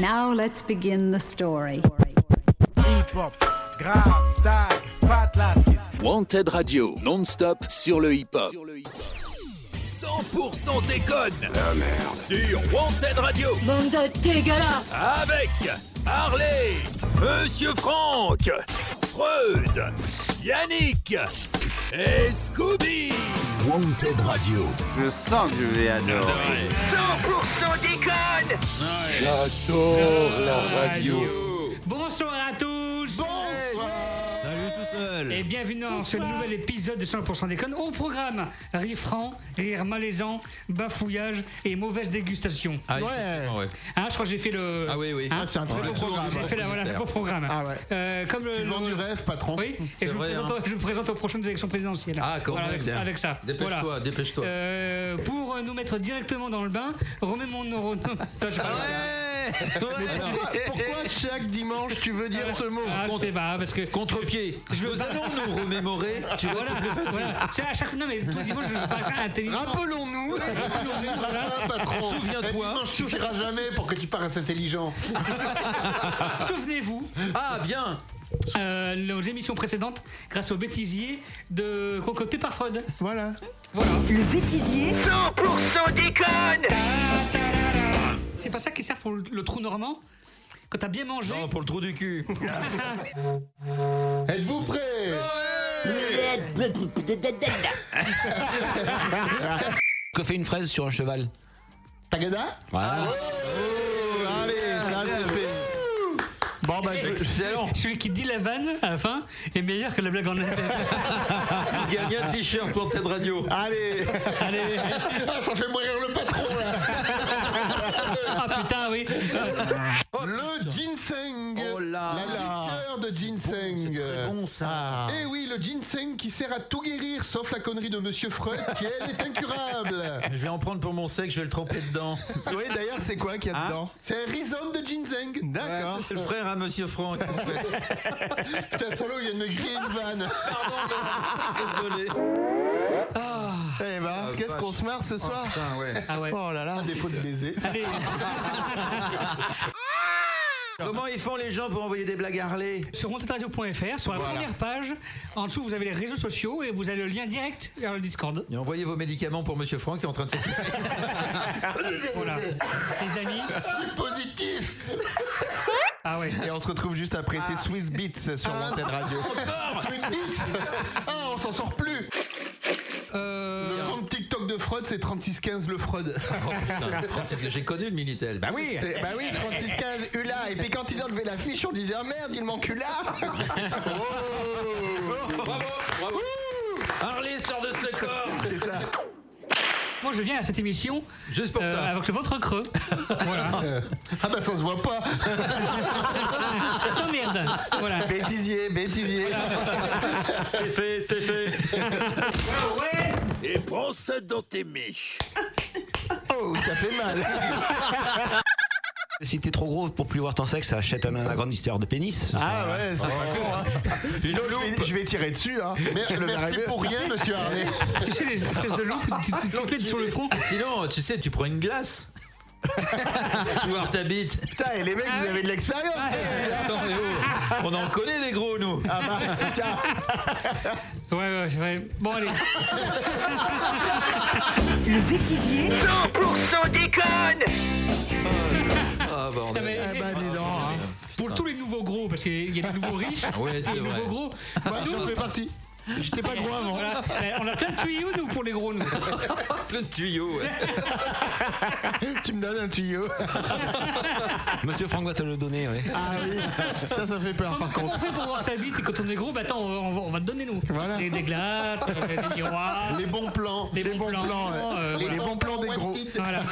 Now let's begin the story. Wanted Radio, non-stop sur le hip-hop. 100% déconne. Sur Wanted Radio. Bande dégueulasse Avec Harley, Monsieur Franck, Freud, Yannick et Scooby Wanted Radio Je sens que je vais adorer. 100% déconne J'adore la radio. Bonsoir à tous Et bienvenue dans ce nouvel épisode de 100% déconne. Au programme, rire franc, rire malaisant, bafouillage et mauvaise dégustation. Ah, Ouais. ouais. Hein, je crois que j'ai fait le... Ah oui, oui. Hein c'est un très beau programme. J'ai fait la, voilà, le beau programme. Ah ouais. Euh, comme le, Tu vends le- du rêve, patron. Oui, et je, vous vrai, présente, hein. je vous présente aux prochaines élections présidentielles. Ah, quand Voilà, avec, ça. Dépêche-toi, Voilà. dépêche-toi. Euh, pour nous mettre directement dans le bain, remets mon neuro... Non, je sais pas. Pourquoi, pourquoi chaque dimanche tu veux dire ce mot? Ah, je sais pas, parce que... Contre-pied. Nous allons nous remémorer. Tu vois, Voilà, voilà. C'est à chaque... Non, mais tous les dimanches, je veux pas être intelligent. Rappelons-nous, rappelons-nous, patron. Souviens-toi. Dimanche suffira jamais pour que tu paraisses intelligent. Souvenez-vous, Ah, bien. euh, nos émissions précédentes, grâce au bêtisier de concocté par Freud. Voilà. Voilà. Le bêtisier 100% déconne C'est pas ça qui sert pour le, le trou normand Quand t'as bien mangé Non, pour le trou du cul. Êtes-vous prêts Que fait une fraise sur un cheval? Tagada Voilà. Oh, Allez, ça c'est fait. Bon bah, je- Excellent. Celui qui dit la vanne à la fin est meilleur que la blague en Il gagne un t-shirt pour cette radio. allez. Allez Ah, ça fait mourir le patron là. Ah putain, oui Le ginseng. Oh là là. De ginseng. très bon, ça. Eh oui, le ginseng qui sert à tout guérir, sauf la connerie de Monsieur Freud qui elle est incurable. Je vais en prendre pour mon sec, je vais le tremper dedans. Oui, d'ailleurs, c'est quoi qu'il y a dedans C'est un rhizome de ginseng. D'accord. C'est le frère à Monsieur Franck. Putain, salaud, il vient de me griller une vanne. Désolé. Eh ben, qu'est-ce qu'on se marre ce soir Ah ouais. Oh là là, défaut de baiser. Allez, Comment ils font les gens pour envoyer des blagues à Harley sur montetradio.fr, sur la première page, en dessous vous avez les réseaux sociaux et vous avez le lien direct vers le Discord. Et envoyez vos médicaments pour Monsieur Franck qui est en train de s'étouffer. Voilà. Les amis. Positif. Ah ouais. Et on se retrouve juste après, c'est Swiss Beats sur Wanted Radio. Swiss Beats Ah, on s'en sort plus Euh, compte TikTok de Freud, c'est 3615 le Freud. Oh, putain, 36, J'ai connu le Minitel. Bah oui. C'est- Bah oui, 3615 Ula. Et puis quand ils enlevaient l'affiche, on disait Ah merde, il manque Ula Oh. Bravo, bravo. Harley sort de ce corps. C'est ça. moi je viens à cette émission Juste pour euh, ça. avec le ventre creux. voilà. Ah bah ça se voit pas. Oh merde. Voilà. Bêtisier, bêtisier. C'est fait, c'est fait. Ouais. Et prends ça dans tes miches Oh, ça fait mal. Si t'es trop gros pour plus voir ton sexe, achète un agrandisseur de pénis. Ah sera- ouais, c'est pas con, hein. Sinon, je vais, je vais tirer dessus, hein. Merci pour rien, monsieur Harley. Tu sais, les espèces de loupes tu, clés sur le front. Sinon, tu sais, tu prends une glace. Tu voir ta bite. Putain, et les mecs, vous avez de l'expérience. Attends, mais oh, on en connaît les gros, nous. Ah bah, tiens. Ouais, ouais, c'est vrai. Bon, allez. Le bêtisier 100% déconne Ah, bordel. mais- Eh bah, dis donc, hein. Pour tous les nouveaux gros, parce qu'il y a des nouveaux riches, Ouais, et c'est les vrai. nouveaux gros. Moi, j'en fais partie. J'étais pas gros avant. On a plein de tuyaux, nous, pour les gros, nous. Plein de tuyaux, ouais. Tu me donnes un tuyau. Monsieur Franck va te le donner, ouais. Ah oui, ça, ça fait peur par Comment contre. on fait pour voir sa bite et quand on est gros? Bah attends, on va, on va te donner, nous. Voilà. Des, des glaces, euh, des miroirs, Les bons plans. des bons, bons plans. plans, ouais. euh, Les voilà. bons plans des gros. Voilà.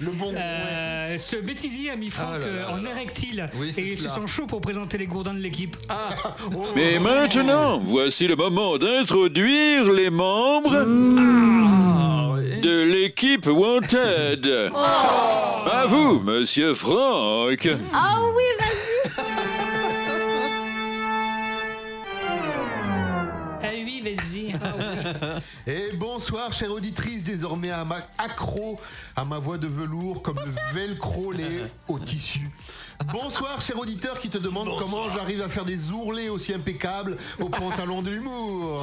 Le bon. Euh, ce bêtisier a mis Franck Ah là là euh, là en là. érectile Oui, c'est et il se cela. sent chaud pour présenter les gourdins de l'équipe. Mais maintenant, voici le moment d'introduire les membres de l'équipe Wanted. À vous, monsieur Franck. Ah oui, vas-y Ah oui, vas-y. Ah oui. Et bonsoir, chère auditrice, désormais à ma- accro à ma voix de velours comme le velcro l'est au tissu. Bonsoir, cher auditeur qui te demande comment j'arrive à faire des ourlets aussi impeccables au pantalon de l'humour.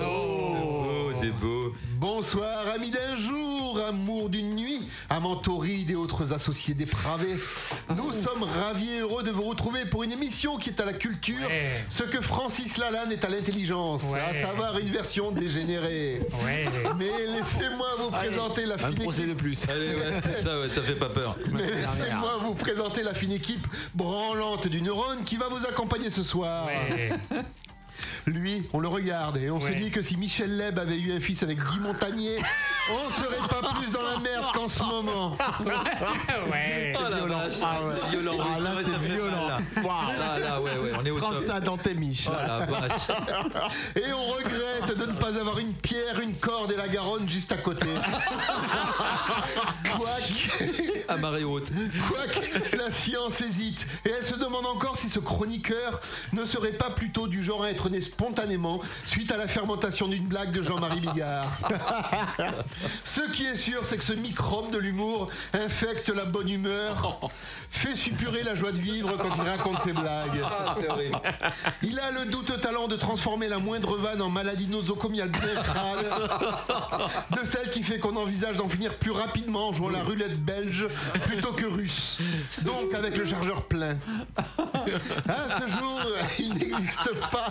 Oh, c'est beau. Bonsoir, amis d'un jour, amour d'une nuit, amants torrides et autres associés dépravés. Nous sommes ravis et heureux de vous retrouver pour une émission qui est à la culture, Ouais. ce que Francis Lalanne est à l'intelligence, Ouais. à savoir une version dégénérée. Ouais. Mais laissez-moi vous présenter la fine équipe. de plus. Allez, ouais, c'est ça, ouais, ça fait pas peur. Mais laissez-moi vous présenter la fine équipe branlante du neurone qui va vous accompagner ce soir. Lui, on le regarde et on se Ouais. dit que si Michel Leb avait eu un fils avec Guy Montagnier, on serait pas plus dans la merde qu'en ce moment. Ouais. Oh la vache, c'est violent. Ah, là, c'est violent. mal, là. Ouais, ouais, on est au Prends top. ça dans tes miches. Oh la vache. Et on regrette de ne pas avoir une pierre, une corde et la Garonne juste à côté. Quoique, À marée haute. quoique, la science hésite et elle se demande encore si ce chroniqueur ne serait pas plutôt du genre à être né spontanément suite à la fermentation d'une blague de Jean-Marie Bigard. Ce qui est sûr, c'est que ce microbe de l'humour infecte la bonne humeur, fait suppurer la joie de vivre quand il raconte ses blagues. Ah. Il a le douteux talent de transformer la moindre vanne en maladie nosocomiale de celle qui fait qu'on envisage d'en finir plus rapidement en jouant la roulette belge plutôt que russe, donc avec le chargeur plein. À ce jour, il n'existe pas,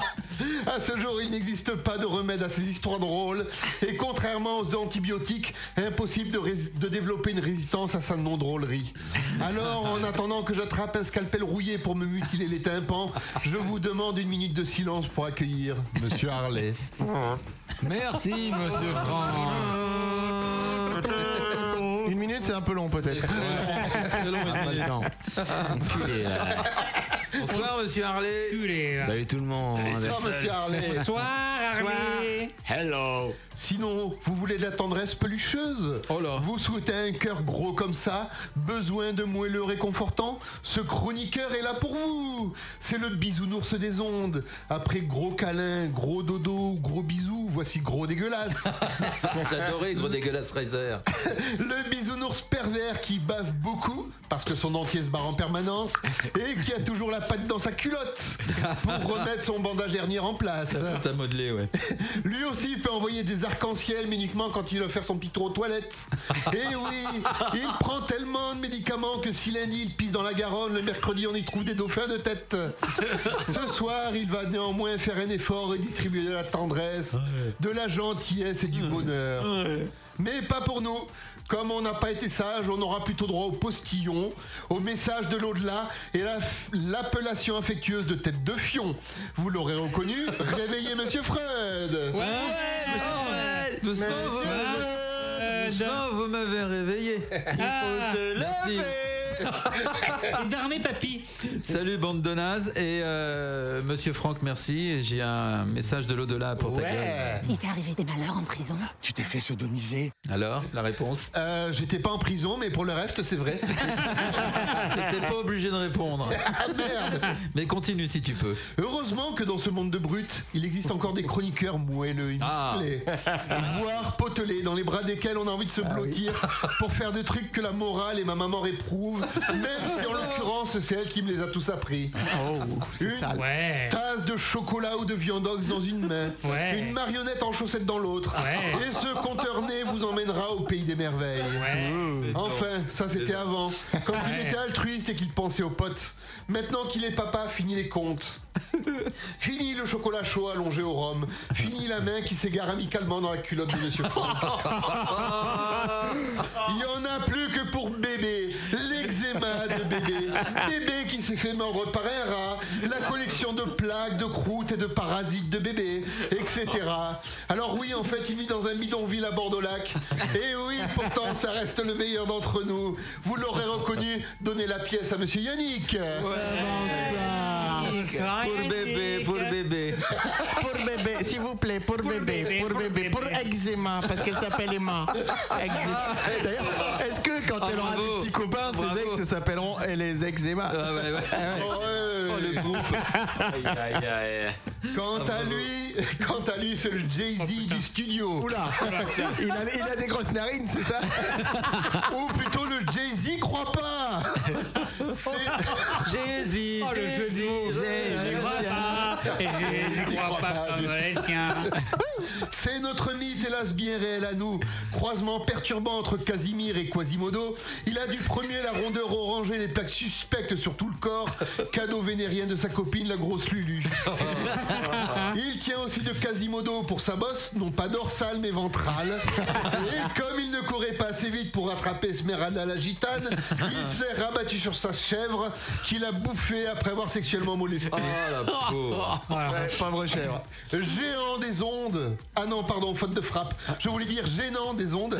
à ce jour, il n'existe pas de remède à ces histoires drôles, et contrairement aux antibiotiques, impossible de, rés- de développer une résistance à sa non-drôlerie. Alors, en attendant que j'attrape un scalpel rouillé pour me mutiler les tympans, je vous demande une minute de silence pour accueillir Monsieur Harley. Merci, monsieur Franck. Une minute, c'est un peu long peut-être. Là. Bonsoir, monsieur Harley. Salut tout le monde. Bonsoir, Monsieur Harley. Bonsoir, Harley. Hello. Sinon, vous voulez de la tendresse pelucheuse Oh là. Vous souhaitez un cœur gros comme ça Besoin de moelleux réconfortant Ce chroniqueur est là pour vous C'est le bisounours des ondes. Après gros câlin, gros dodo, gros bisous, voici gros dégueulasse. J'adorais Gros Dégueulasse Racer. le bisounours pervers qui bave beaucoup parce que son dentier se barre en permanence et qui a toujours la patte dans sa culotte pour remettre son bandage hernière en place. T'as modelé, ouais. Lui aussi peut envoyer des arcs-en-ciel, mais uniquement quand il doit faire son petit tour aux toilettes. Et oui, il prend tellement de médicaments que si lundi il pisse dans la Garonne, le mercredi on y trouve des dauphins de tête. Ce soir, il va néanmoins faire un effort et distribuer de la tendresse, de la gentillesse et du bonheur. Mais pas pour nous. Comme on n'a pas été sage, on aura plutôt droit au postillon, au message de l'au-delà et la- l'appellation affectueuse de tête de fion. Vous l'aurez reconnu, réveillez Monsieur Freud. Doucement, vous m'avez- doucement, vous m'avez réveillé. Ah, Merci. et dormez, papy. Salut, bande de nazes. Et euh, monsieur Franck, merci. J'ai un message de l'au-delà pour ta gueule. Il t'est arrivé des malheurs en prison? Tu t'es fait sodomiser Alors, la réponse? Euh, J'étais pas en prison, mais pour le reste, c'est vrai. T'étais pas obligé de répondre. Ah merde Mais continue si tu peux. Heureusement que dans ce monde de brutes, il existe encore des chroniqueurs moelleux et Ah. musclés, voire potelés, dans les bras desquels on a envie de se blottir pour faire des trucs que la morale et ma maman réprouvent, même si en l'occurrence c'est elle qui me les a tous appris. Oh, c'est Une sale. Ouais. tasse de chocolat ou de viandox dans une main, Ouais. une marionnette en chaussette dans l'autre, Ouais. et ce compteur né vous emmènera au pays des merveilles. Ouais. Enfin, ça c'était avant, quand il était altruiste et qu'il pensait aux potes. Maintenant qu'il est papa, fini les comptes. Fini le chocolat chaud allongé au rhum. Fini la main qui s'égare amicalement dans la culotte de Monsieur Franck. Il y en a plus que pour bébé. L'eczéma de bébé. Bébé qui s'est fait mordre par un rat. La collection de plaques, de croûtes et de parasites de bébé, etc. Alors oui, en fait, il vit dans un bidonville à Bordeaux-Lac. Et oui, pourtant, ça reste le meilleur d'entre nous. Vous l'aurez reconnu. Donnez la pièce à Monsieur Yannick. Pour le bébé, pour le bébé. Pour bébé, s'il vous plaît, pour, bébé, bébé, pour pour bébé, pour bébé. eczéma, parce qu'elle s'appelle Emma. Eczéma. D'ailleurs, est-ce que quand Ah, elle aura des petits copains, ses ex s'appelleront les eczéma? Ah. Oh, oui. groupe. Aïe, aïe, aïe. Quant à lui, quant à lui, c'est le Jay-Z du studio. Oula, il a, il a des grosses narines, c'est ça Ou plutôt le Jay-Z croit pas. C'est- Jésus, Oh, le jeu de mots. Je crois pas. Et crois pas comme les siens. C'est notre mythe, hélas bien réel à nous. Croisement perturbant entre Casimir et Quasimodo. Il a du premier la rondeur orangée, les plaques suspectes sur tout le corps. Cadeau vénérien de sa copine, la grosse Lulu. Il tient aussi de Quasimodo pour sa bosse, non pas dorsale mais ventrale. Et comme il ne courait pas assez vite pour rattraper Esmeralda la gitane, il s'est rabattu sur sa chèvre qu'il a bouffé après avoir sexuellement molesté. Oh la pauvre. Ouais, Pauvre chèvre. Géant des ondes. Ah non, pardon, faute de frappe. Je voulais dire gênant des ondes.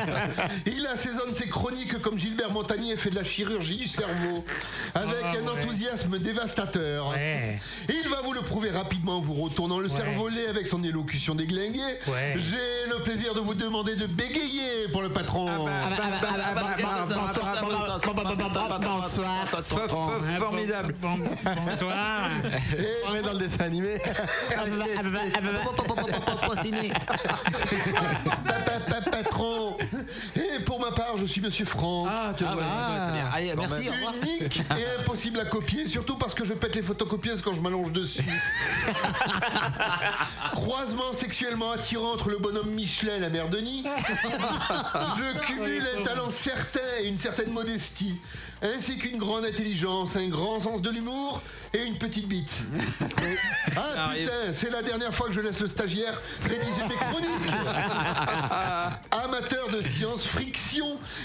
Il assaisonne ses chroniques comme Gilbert Montagnier fait de la chirurgie du cerveau, avec Ah, un ouais. enthousiasme dévastateur. Ouais. Il va vous le prouver rapidement en vous retournant le Ouais. cervelet avec son élocution déglinguée. Ouais. J'ai le plaisir de vous demander de bégayer pour le patron. Bonsoir. Formidable. Bon- bonsoir. On est dans le dessin animé. Pa- pa- pa- patron. Et pour ma part, je suis Monsieur Franck. Ah, tu vois. Allez, merci, au revoir. unique et impossible à copier, surtout parce que je pète les photocopieuses quand je m'allonge dessus. Croisement sexuellement attirant entre le bonhomme Michelin et la mère Denis. Je cumule un talent certain et une certaine modestie, ainsi qu'une grande intelligence, un grand sens de l'humour et une petite bite. Ah putain, c'est la dernière fois que je laisse le stagiaire rédiger mes chroniques. Amateur de science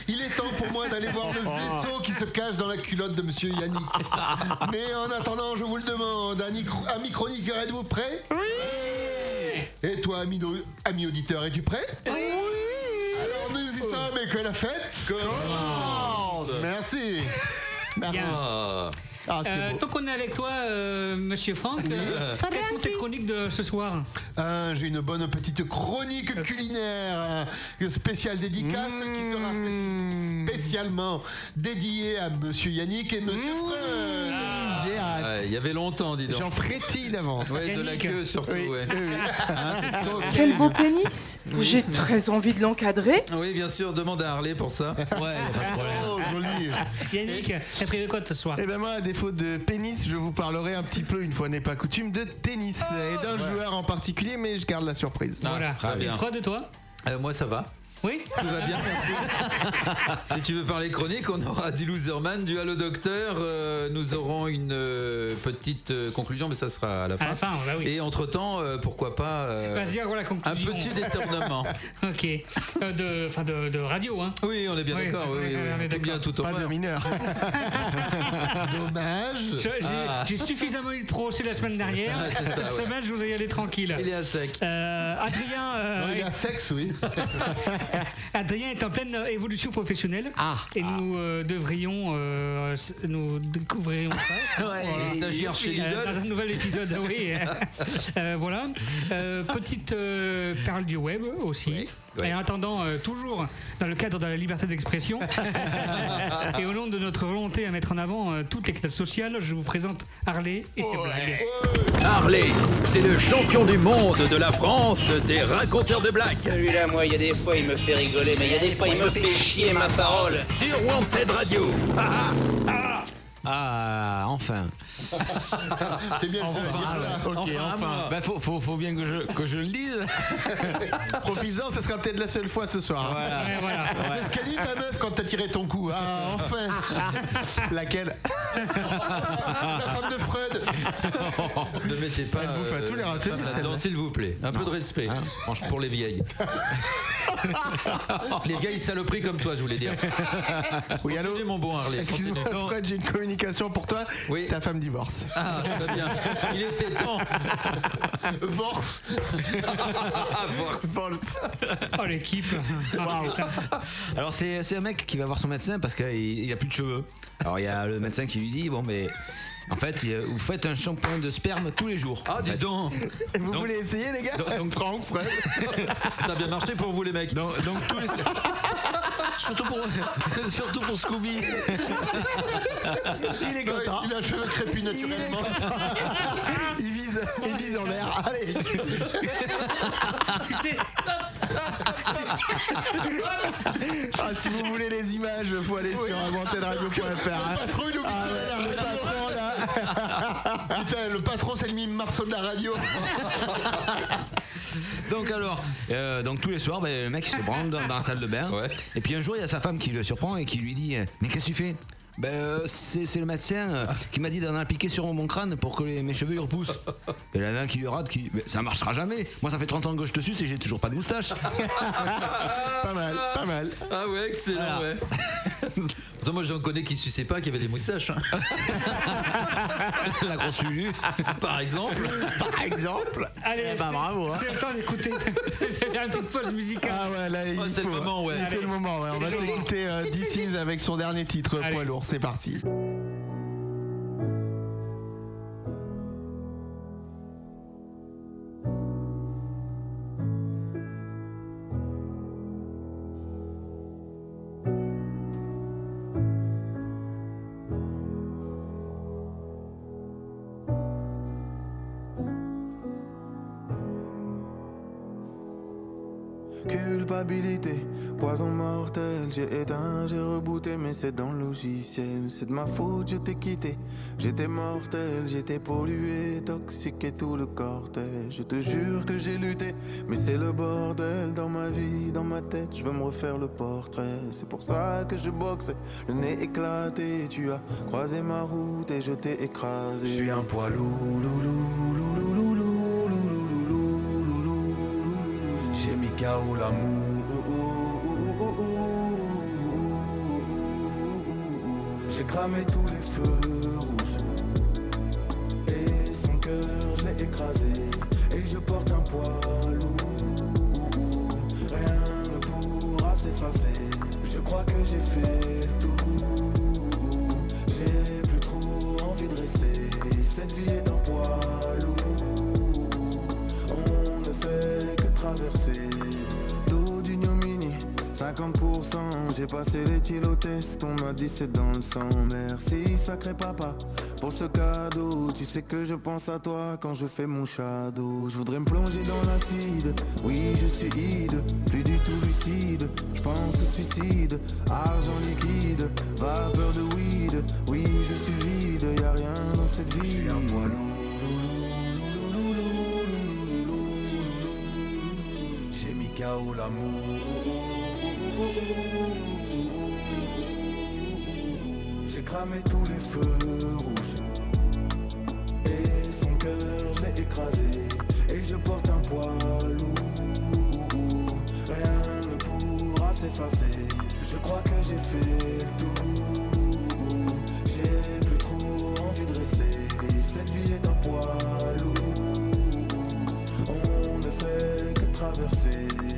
il est temps pour moi d'aller voir le vaisseau qui se cache dans la culotte de Monsieur Yannick. Mais en attendant, je vous le demande, ami, chroniqueur, êtes-vous prêt? Oui. Et toi, ami, auditeur, es-tu prêt? Oui. Alors nous y sommes et que la fête commence. Merci. Bien. Ah. Ah, Euh, tant qu'on est avec toi, euh, monsieur Franck, euh, quelles sont tes chroniques de ce soir Ah, J'ai une bonne petite chronique culinaire euh, spéciale dédicace qui sera spéci- spécialement dédiée à Monsieur Yannick et Monsieur Freud. J'ai hâte. Ouais, Il y avait longtemps, dis donc. J'en frétille d'avance. Ouais, de la queue surtout, Oui, ouais. oui, oui. Quel beau pénis J'ai très envie de l'encadrer. Oui, bien sûr, demande à Harley pour ça. Oh, joli. Yannick, t'as prévu quoi ce soir? Eh ben moi, défaut de pénis, je vous parlerai un petit peu, une fois n'est pas coutume, de tennis et d'un joueur en particulier, mais je garde la surprise. Voilà. très bien. Freud, toi? Euh, moi, ça va. Oui Tout va bien, merci. si tu veux parler chronique, on aura du Loserman, du Halo Docteur. euh, nous aurons une euh, petite euh, conclusion, mais ça sera à la fin. À la fin, bah oui. Et entre-temps, euh, pourquoi pas euh, Vas-y, voilà la un petit détournement. Ok. Euh, de, enfin, de, de radio, hein. Oui, on est bien Oui, d'accord. oui, Oui, on est Tout bien, tout en Pas de mineur. Dommage. Je- J'ai j'ai suffisamment eu de procès la semaine dernière. Ah, ça, Cette ouais. semaine, je vous ai y aller tranquille. Il est à sec. Euh, Adrien, euh, Il est à sexe, oui. Adrien est en pleine évolution professionnelle. Ah. Et nous euh, devrions, euh, nous découvririons ça. Voilà. Les stagiaires chez Euh, Lidl. dans un nouvel épisode, oui. Euh, voilà. Euh, petite euh, perle du web aussi. Oui. Et en attendant, euh, toujours dans le cadre de la liberté d'expression, et au nom de notre volonté à mettre en avant euh, toutes les classes sociales, je vous présente Harley et ses blagues. Harley, c'est le champion du monde de la France des raconteurs de blagues. Celui-là, moi, il y a des fois, il me fait rigoler, mais il y a des fois, il me fait chier ma parole. Sur Wanted Radio. Ah, enfin. T'es bien dire ça. Ok, enfin. Bah, faut, faut, faut bien que je, que je le dise. Profites-en, ce sera peut-être la seule fois ce soir. Ouais, voilà. C'est ce qu'a dit ta meuf quand t'as tiré ton coup. Ah, enfin. Laquelle La femme de Freud. Ne mettez pas Elle bouffe à euh, tous les celle-là. s'il vous plaît. Un peu de respect pour les vieilles. les vieilles saloperies comme toi, je voulais dire. Oui, allô Continue, mon bon Harley. Excuse-moi, j'ai une communication pour toi. Oui. Ta femme divorce. Ah, très bien. Il était temps. Vorse. Ah, voir. Oh, l'équipe. Ah, putain. Alors, c'est c'est un mec qui va voir son médecin parce qu'il il a plus de cheveux. Alors, il y a le médecin qui lui dit Bon, mais. En fait, vous faites un shampoing de sperme tous les jours. Ah, dis fait. donc. Vous Donc- voulez essayer, les gars Donc, donc, Franck, Fred Ça a bien marché pour vous, les mecs. donc, donc tous les. Surtout pour, surtout pour Scooby. Il est content. Il a cheveux crépus naturellement. Il vise, il vise en l'air. Allez. Tu sais, Ah, si vous voulez les images, faut aller sur inventedradio.fr. hein. Patron, il oublie Ah de ouais, la le patron là. Putain, le patron, c'est le mime Marceau de la radio. Donc alors, euh, donc tous les soirs, ben, le mec il se branle dans, dans la salle de bain. Et puis un jour, il y a sa femme qui le surprend et qui lui dit euh, Mais qu'est-ce que tu fais? Ben, euh, c'est c'est le médecin euh, qui m'a dit d'en appliquer sur mon crâne pour que les- mes cheveux ils repoussent. Et là, l'un qui lui rate, qui Mais ça marchera jamais. Moi, ça fait 30 ans que je te suce et j'ai toujours pas de moustache. Pas mal, pas mal. Ah ouais, excellent, Voilà. ouais. Pourtant, moi j'en connais qui suçaient pas, qui avaient des moustaches. hein. La grosse Lulu. Par exemple. Par exemple. allez, Eh ben, c'est- bravo, hein. c'est le temps d'écouter. C'est un truc pause musicale. Ah ouais, là, il c'est le faut- moment, ouais. C'est le moment, ouais. On va s'écouter euh, This Is avec son dernier titre, Allez. Poids lourd. C'est parti. Poison mortel, j'ai éteint, j'ai rebooté, mais c'est dans le logiciel. C'est de ma faute, je t'ai quitté. J'étais mortel, j'étais pollué, toxique et tout le cortège. Je te jure que j'ai lutté, mais c'est le bordel dans ma vie, dans ma tête. Je veux me refaire le portrait. C'est pour ça que je boxe, le nez éclaté. Tu as croisé ma route et je t'ai écrasé. Je suis un poids loulou, loulou, loulou, loulou, loulou, loulou, loulou. J'ai mis KO l'amour. J'ai cramé tous les feux rouges. Et son cœur, je l'ai écrasé. Et je porte un poids lourd. Rien ne pourra s'effacer. Je crois que j'ai fait le tour. J'ai plus trop envie de rester. Cette vie est un poids lourd. On ne fait que traverser. Dos d'ignominie, 50%. J'ai passé les tests, on m'a dit c'est dans le sang. Merci, sacré papa, pour ce cadeau. Tu sais que je pense à toi quand je fais mon shadow. Je voudrais me plonger dans l'acide. Oui, je suis hide, plus du tout lucide. Je pense au suicide, argent liquide, vapeur de weed. Oui, je suis vide, y a rien dans cette vie. L'amour. J'ai cramé tous les feux rouges. Et son cœur, je écrasé. Et je porte un poids lourd. Rien ne pourra s'effacer. Je crois que j'ai fait le tour. J'ai plus trop envie de rester. Cette vie est un poids lourd. On ne fait que traverser.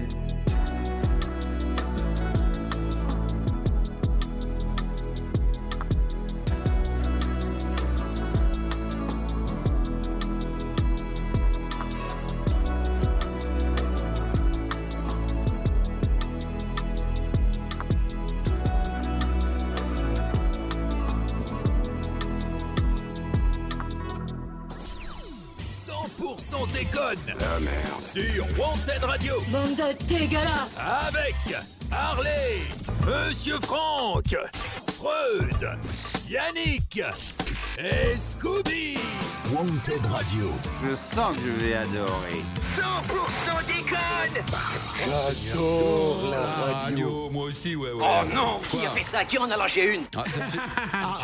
Sur Wanted Radio. Bande de dégueulasse Avec Harley, Monsieur Franck, Freud, Yannick et Scooby. Wanted Radio. Je sens que je vais adorer. 100% déconne J'adore la radio. Moi aussi, ouais, ouais. Oh non Qui a fait ça? Qui en a lâché une? Ah,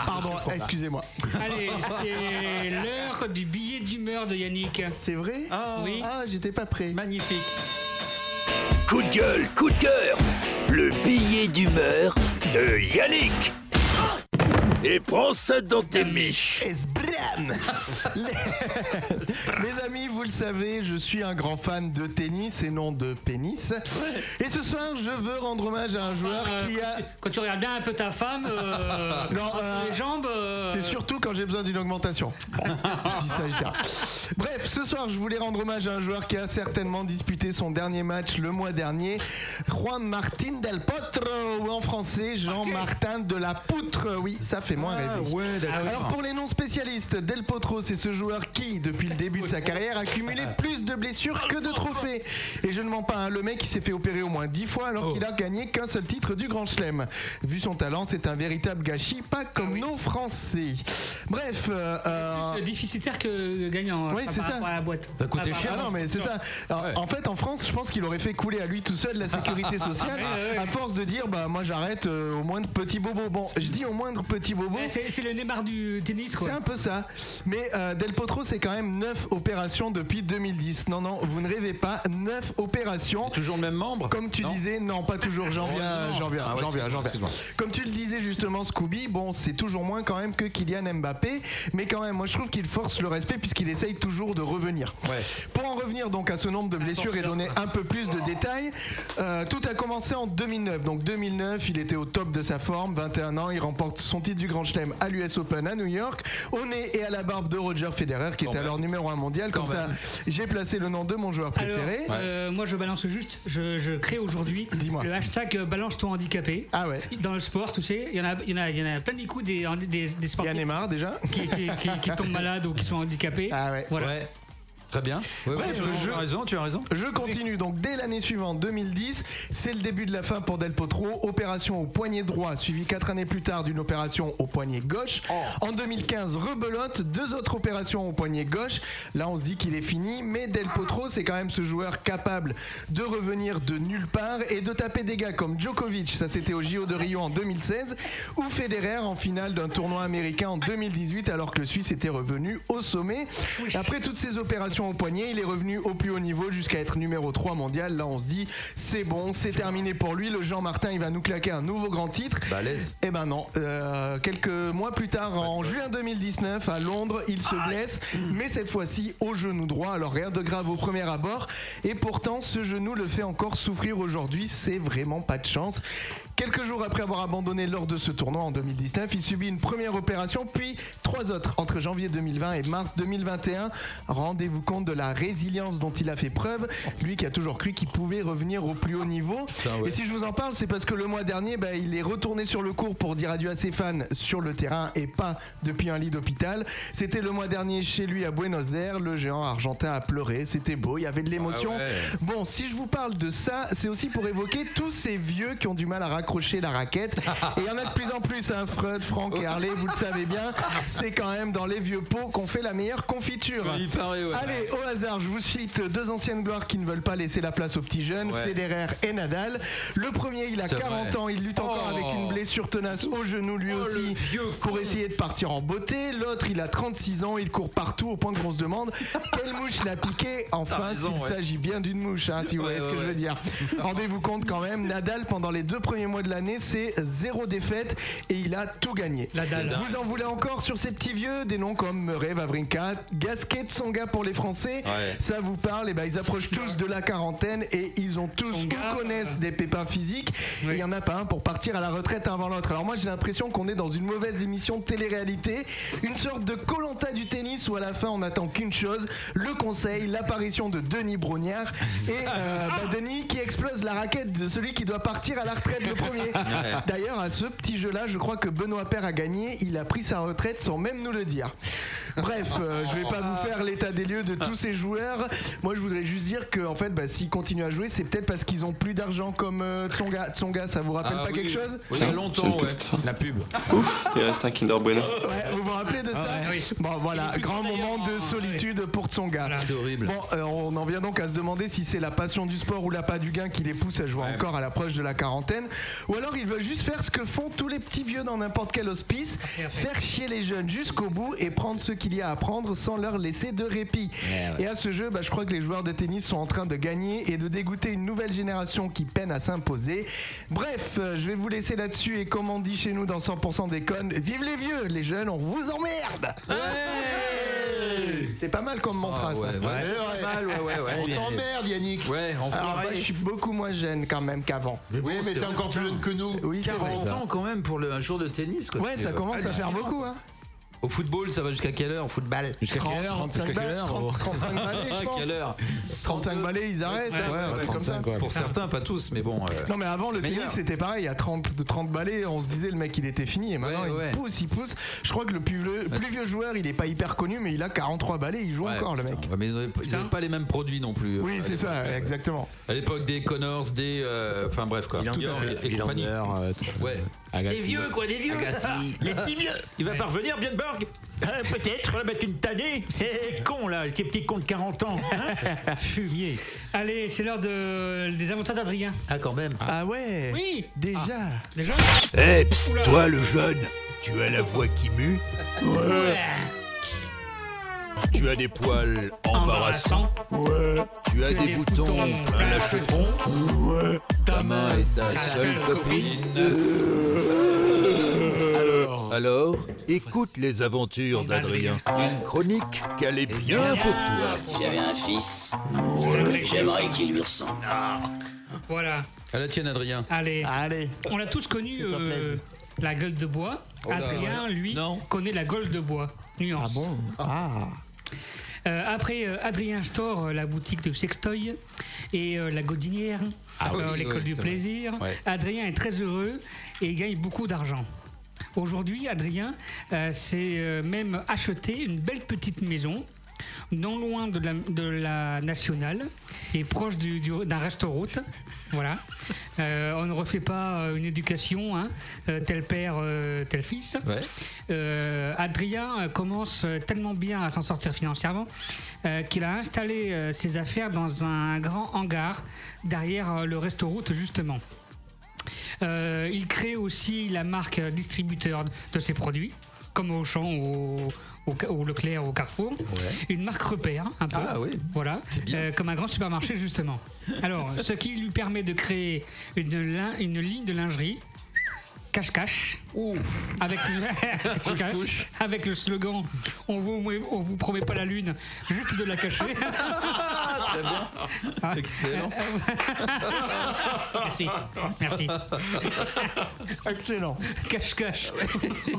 pardon, excusez-moi. Allez, c'est l'heure du billet d'humeur de Yannick. C'est vrai? Oui. Ah, j'étais pas prêt. Magnifique. Coup de gueule, coup de cœur. Le billet d'humeur de Yannick. Et prends ça dans tes miches. Les... les amis, vous le savez, je suis un grand fan de tennis et non de pénis. Et ce soir, je veux rendre hommage à un joueur Euh, qui a. Quand tu regardes bien un peu ta femme, euh, Non, euh, les jambes. euh, C'est surtout quand j'ai besoin d'une augmentation. Bon, je dis ça, je dirais. Bref, ce soir, je voulais rendre hommage à un joueur qui a certainement disputé son dernier match le mois dernier, Juan Martín del Potro, ou en français, Jean-Martin de la Poutre. Oui, ça fait moins rêver. Alors pour les non spécialistes, Del Potro, c'est ce joueur qui, depuis le début de sa carrière, a cumulé plus de blessures que de trophées. Et je ne mens pas, hein, le mec il s'est fait opérer au moins 10 fois alors qu'il a gagné qu'un seul titre du Grand Chelem. Vu son talent, c'est un véritable gâchis, pas comme nos Français. Bref, euh, euh, Plus déficitaire que gagnant. Oui, enfin, c'est ça. à la boîte. Ah, Par rapport à- non, mais c'est ça. Alors, En fait, en France, je pense qu'il aurait fait couler à lui tout seul la sécurité sociale Ouais, ouais, ouais. à force de dire bah moi j'arrête euh, au moindre petit bobo. Bon, je dis au moindre petit bobo. C'est c'est le Neymar du tennis, quoi. C'est un peu ça. Mais euh, Del Potro, c'est quand même 9 opérations depuis 2010. Non, non, vous ne rêvez pas. 9 opérations. Toujours le même membre Comme tu disais, non, pas toujours. J'en Oh, viens, non. j'en viens, Ah ouais, j'en viens, j'en viens. Comme tu le disais justement, Scooby, bon, c'est toujours moins quand même que Kylian Mbappé. Mais quand même, moi je trouve qu'il force le respect puisqu'il essaye toujours de revenir. Pour en revenir donc à ce nombre de blessures et donner un peu plus de détails, euh, tout a commencé en 2009. Donc 2009, il était au top de sa forme, 21 ans, il remporte son titre du Grand Chelem à l'US Open à New York, au nez et à la barbe de Roger Federer qui était alors numéro 1 mondial. Comme ça, j'ai placé le nom de mon joueur Alors, préféré. euh, moi je balance juste, je, je crée aujourd'hui le hashtag euh, balance ton handicapé. Ah ouais. Dans le sport, tu sais, il y en a, il y en a, il y en a plein des coups des, des, des sportifs. Il y a Neymar déjà. Qui, qui, qui- qui tombent malades ou qui sont handicapés. Ah ouais. Voilà. Très bien. Ouais, ouais, Bref, tu je- as raison, tu as raison. Je continue donc dès l'année suivante, 2010, c'est le début de la fin pour Del Potro. Opération au poignet droit, suivie quatre années plus tard d'une opération au poignet gauche. En 2015, rebelote, deux autres opérations au poignet gauche. Là, on se dit qu'il est fini, mais Del Potro, c'est quand même ce joueur capable de revenir de nulle part et de taper des gars comme Djokovic, ça c'était au JO de Rio en 2016, ou Federer en finale d'un tournoi américain en 2018, alors que le Suisse était revenu au sommet. Après toutes ces opérations au poignet, il est revenu au plus haut niveau jusqu'à être numéro 3 mondial. Là, on se dit, c'est bon, c'est terminé pour lui. Le Jean Martin, il va nous claquer un nouveau grand titre. Balèze. Eh ben non. Euh, quelques mois plus tard, en juin 2019, à Londres, il se blesse, mais cette fois-ci au genou droit. Alors rien de grave au premier abord. Et pourtant, ce genou le fait encore souffrir aujourd'hui. C'est vraiment pas de chance. Quelques jours après avoir abandonné lors de ce tournoi en 2019, il subit une première opération, puis trois autres entre janvier 2020 et mars 2021. Rendez-vous compte de la résilience dont il a fait preuve, lui qui a toujours cru qu'il pouvait revenir au plus haut niveau. ouais. Et si je vous en parle, c'est parce que le mois dernier, bah, il est retourné sur le court pour dire adieu à ses fans sur le terrain et pas depuis un lit d'hôpital. C'était le mois dernier chez lui à Buenos Aires. Le géant argentin a pleuré, c'était beau, il y avait de l'émotion. Ah ouais. Bon, si je vous parle de ça, c'est aussi pour évoquer tous ces vieux qui ont du mal à raccrocher la raquette. Et il y en a de plus en plus, hein, Freud, Franck et Harley, vous le savez bien. C'est quand même dans les vieux pots qu'on fait la meilleure confiture. Il ouais. Allez, au hasard, je vous cite deux anciennes gloires qui ne veulent pas laisser la place aux petits jeunes, Ouais. Federer et Nadal. Le premier, il a C'est 40 vrai. ans, il lutte encore Oh. avec une blessure tenace au genou lui Oh, aussi pour essayer de partir en beauté. L'autre, il a 36 ans, il court partout au point qu'on se demande quelle mouche l'a piqué. Enfin, s'il ouais. s'agit bien d'une mouche, hein, si vous voyez ce que je veux dire. Rendez-vous compte quand même, Nadal, pendant les deux premiers mois de l'année, c'est zéro défaite et il a tout gagné. Vous en voulez encore sur ces petits vieux Des noms comme Murray, Vavrinka, Gasquet, Tsonga pour les Français. Ouais. Ça vous parle Et ben ils approchent tous de la quarantaine et ils ont tous Tsonga, ou connaissent euh, des pépins physiques. Et il y en a pas un pour partir à la retraite avant l'autre. Alors moi j'ai l'impression qu'on est dans une mauvaise émission de télé-réalité, une sorte de colanta du tennis où à la fin on n'attend qu'une chose, le conseil, l'apparition de Denis Brognard et euh, bah, Denis qui explose la raquette de celui qui doit partir à la retraite le premier. D'ailleurs à ce petit jeu-là, je crois que Benoît Père a gagné. Il a pris sa retraite sans même nous le dire. Bref, euh, je vais pas vous faire l'état des lieux de tous ces joueurs. Moi, je voudrais juste dire que en fait, bah, s'ils continuent à jouer, c'est peut-être parce qu'ils ont plus d'argent comme euh, Tsonga. Tsonga, ça vous rappelle Ah pas oui. quelque chose? Oui, il y a longtemps, ouais. La pub. Il reste un Kinder Bueno. Ouais, vous vous rappelez de ça? ouais, oui. Bon voilà, grand moment de solitude pour Tsonga. C'est horrible. Bon, euh, on en vient donc à se demander si c'est la passion du sport ou l'appât du gain qui les pousse à jouer Ouais. encore à l'approche de la quarantaine, ou alors ils veulent juste faire ce que font tous les petits vieux dans n'importe quel hospice, faire chier les jeunes jusqu'au bout et prendre ce qu'il y a à prendre sans leur laisser de répit. Et à ce jeu, bah, je crois que les joueurs de tennis sont en train de gagner et de dégoûter une nouvelle génération qui peine à s'imposer. Bref, euh, je vais vous laisser là-dessus et comme on dit chez nous dans 100% des connes, vive les vieux, les jeunes, on vous emmerde C'est pas mal comme mantra Ah ouais, ça. ouais. Mal, ouais, ouais, ouais. On t'emmerde, Yannick. Ouais, enfin. Alors ouais, je suis beaucoup moins jeune quand même qu'avant. Oui, mais t'es encore plus jeune que nous. Oui, c'est vrai. 40 ans quand même pour le, un jour de tennis. Quoi. Ouais, ça commence à faire beaucoup. Hein. Au football, ça va jusqu'à quelle heure Au football Jusqu'à quelle heure 35 Jusqu'à quelle balles, heure 30, 35 balais, je À pense. quelle heure 35 balais, ils arrêtent. Ouais, comme ça. 35, ouais. Pour certains, pas tous, mais bon. euh, Non mais avant le meilleur. tennis c'était pareil, à 30, de 30 balais on se disait le mec il était fini et maintenant Ouais, ouais. il pousse, il pousse. Je crois que le plus vieux, plus vieux joueur il est pas hyper connu mais il a 43 balais, il joue Ouais, encore le mec. mais ils n'avaient pas, les mêmes produits non plus. Oui euh, c'est à ça, exactement. À l'époque des Connors, des. euh, Enfin bref quoi. Ça. Ouais. Agassi. Des vieux, quoi, des vieux. Agassi. Les petits vieux. Il va parvenir, Bienberg Peut-être. On va mettre une tannée. C'est con, là, ces petits cons de 40 ans. hein Fumier. Allez, c'est l'heure de... des aventures d'Adrien. Ah, quand même. Ah ouais Oui. Déjà. Déjà Eh, Oula. toi le jeune, tu as la voix qui mue? Ouais. Tu as des poils embarrassants Ouais. Tu as des, boutons plein la chetron Ouais. Ta main est ta seule copine alors, alors, écoute les aventures d'Adrien. Une chronique qu'elle est bien pour toi. Si j'avais un fils, j'aimerais qu'il lui ressemble. Voilà. À la tienne, Adrien. Allez. Allez. On a tous connu euh, la gueule de bois. Oh Adrien, lui, connaît la gueule de bois. Nuance. Ah bon? Ah. Euh, après euh, Adrien Store, euh, la boutique de sextoy et la Godinière, Ah oui, l'école oui, du plaisir, Ouais. Adrien est très heureux et gagne beaucoup d'argent. Aujourd'hui, Adrien s'est même acheté une belle petite maison non loin de la, de la nationale et proche du- du- d'un restaurant. Voilà. Euh, on ne refait pas euh, une éducation, hein, euh, tel père, tel fils. Euh, Adrien commence tellement bien à s'en sortir financièrement euh, qu'il a installé ses affaires dans un grand hangar derrière le restaurant justement. Euh, il crée aussi la marque distributeur de ses produits, comme Auchan ou au, au Leclerc, au Carrefour. Une marque repère, un peu. Ah oui. Voilà. Euh, comme un grand supermarché, justement. Alors, ce qui lui permet de créer une, lin- une ligne de lingerie. Cache-cache. Avec, avec le slogan On vous, on vous promet pas la lune, juste de la cacher. Très bien. Ah. Excellent. Merci. Merci. Excellent. Cache-cache.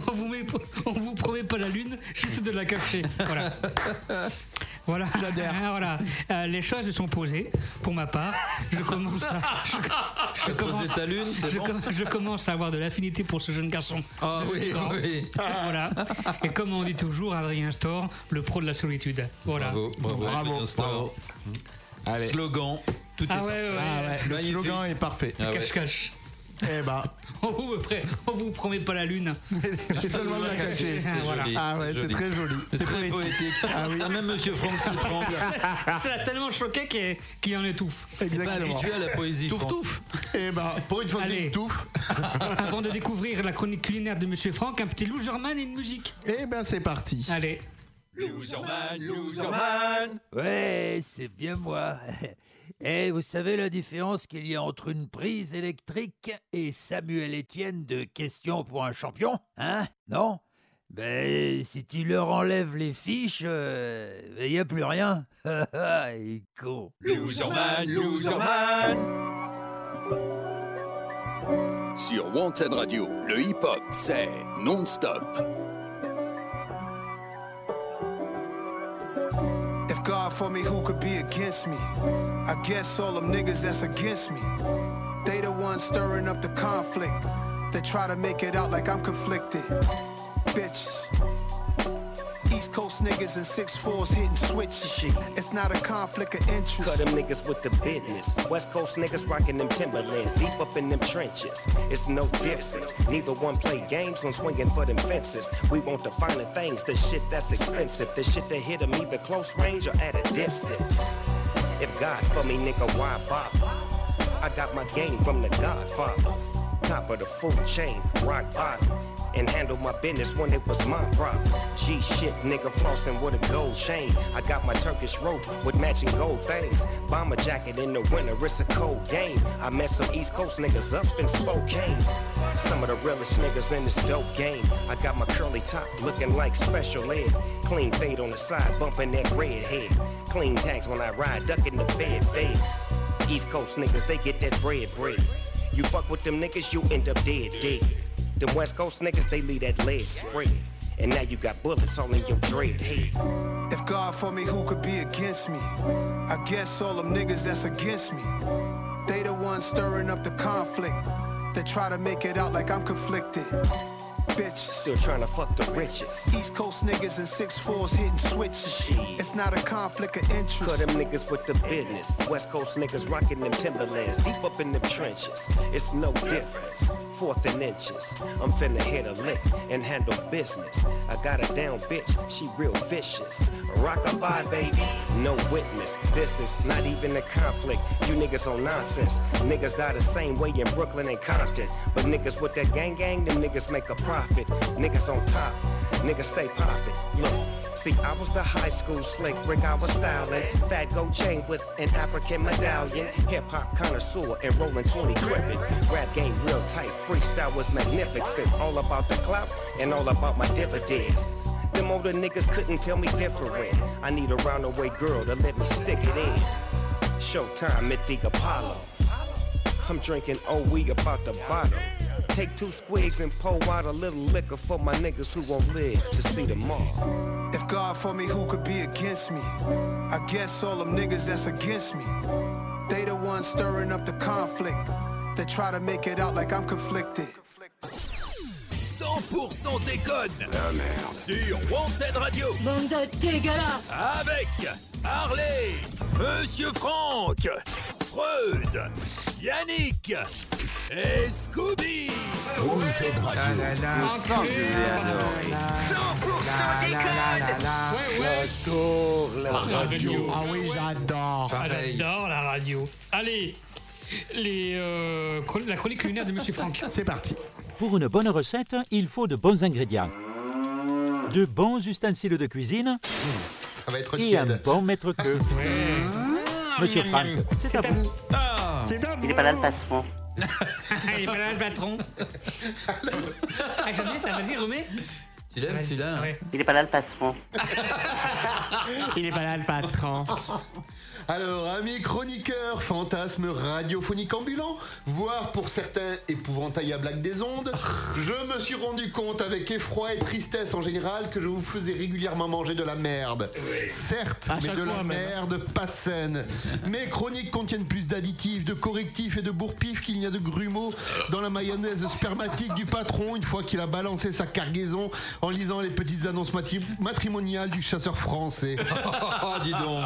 on, vous met, pas- on vous promet pas la lune, juste de la cacher. Voilà. Voilà. voilà. Euh, les choses se sont posées. Pour ma part, je commence à. Je, je T'as posé ta lune, c'est je, bon com- je commence à avoir de l'affinité pour ce jeune garçon. Ah oui, oui. Voilà. Et comme on dit toujours, Adrien Store, le pro de la solitude. Voilà. Bravo, bravo, Adrien Store. Allez. Slogan. Tout Ah est ouais, ouais, Ah ouais, le Magnifique. slogan est parfait. Ah ouais. Cache-cache. Eh bah, On vous, pré- on vous promet pas la lune. c'est seulement de la cacher. Ah, voilà. Ah ouais, C'est très joli. C'est très poétique. poétique. Ah oui. Ah, même Monsieur Franck se tremble. Ça l'a tellement choqué qu'il qu'il en étouffe. Pas Exactement. habitué à la poésie. Touffe, Franck. touffe. Eh bah, Pour une fois une touffe. Avant de découvrir la chronique culinaire de Monsieur Franck, un petit loserman et une musique. eh ben c'est parti. Allez. Loserman, loserman Ouais, c'est bien moi. Et vous savez la différence qu'il y a entre une prise électrique et Samuel Etienne de Question pour un champion Hein Non? Ben, si tu leur enlèves les fiches, il n'y a plus rien. Il est con. Loserman, loserman Sur Wanted Radio, le hip-hop, c'est non-stop. God for me, who could be against me? I guess all them niggas that's against me. They the ones stirring up the conflict. They try to make it out like I'm conflicted. Bitches. East Coast niggas and six fours hitting switches. It's not a conflict of interest. Cut them niggas with the business. West Coast niggas rocking them Timberlands, deep up in them trenches. It's no difference. Neither one play games when swinging for them fences. We want the finer things, the shit that's expensive, the shit that hit them either close range or at a distance. If God for me, nigga, why bother? I got my game from the Godfather. Top of the food chain, rock bottom. And handle my business when it was my problem. G shit, nigga flossing with a gold chain. I got my Turkish rope with matching gold things. Bomber jacket in the winter, it's a cold game. I met some East Coast niggas up in Spokane. Some of the realest niggas in this dope game. I got my curly top looking like special ed. Clean fade on the side, bumping that red head. Clean tags when I ride, ducking the fed feds. East Coast niggas, they get that bread bread. You fuck with them niggas, you end up dead dead. Them West Coast niggas, they leave that lead spread. And now you got bullets all in your dread head. If God for me, who could be against me? I guess all them niggas that's against me. They the ones stirring up the conflict. They try to make it out like I'm conflicted. Bitch, Still trying to fuck the riches. East Coast niggas and six fours hitting switches. It's not a conflict of interest. Cut them niggas with the business. West Coast niggas rocking them Timberlands. Deep up in them trenches. It's no difference. Fourth and inches. I'm finna hit a lick and handle business. I got a down bitch. She real vicious. Rockabye, baby. No witness. This is not even a conflict. You niggas on nonsense. Niggas die the same way in Brooklyn and Compton. But niggas with that gang gang, them niggas make a profit. Niggas on top. Niggas stay poppin'. Look. See, I was the high school slick Rick, I was styling. Fat gold chain with an African medallion. Hip hop connoisseur and rolling 20 gripping. Rap game real tight, freestyle was magnificent. All about the clout and all about my dividends. Them older niggas couldn't tell me different. I need a roundaway girl to let me stick it in. Showtime at the Apollo. I'm drinking OE about the bottle. Take two squigs and pour out a little liquor for my niggas who won't live to see tomorrow. If God for me, who could be against me? I guess all them niggas that's against me. They the ones stirring up the conflict. They try to make it out like I'm conflicted. 100% déconne ah, sur Wanted Radio. Bande de dégueulasse Avec Harley, Monsieur Franck, Freud, Yannick et Scooby. Wanted Radio. J'adore la radio. Ah oui, j'adore. Ah, J'adore la radio. Allez, les, euh, la chronique culinaire de Monsieur Franck. C'est parti. Pour une bonne recette, il faut de bons ingrédients. De bons ustensiles de cuisine Ça va être et un bon maître-queux. Monsieur Franck, c'est à vous. C'est à vous. Il est pas là le patron. Il est pas là le patron. ah, jamais ça, vas-y, remets. Tu l'aimes celui-là Il est pas là le patron. Il est pas là le patron. Alors, amis chroniqueurs, fantasmes radiophoniques ambulants, voire pour certains épouvantaillable acte des ondes, je me suis rendu compte avec effroi et tristesse en général que je vous faisais régulièrement manger de la merde. Certes, À mais de la même. merde pas saine. Mes chroniques contiennent plus d'additifs, de correctifs et de bourpifs qu'il n'y a de grumeaux dans la mayonnaise spermatique du patron une fois qu'il a balancé sa cargaison en lisant les petites annonces matri- matrimoniales du chasseur français. Oh, dis donc.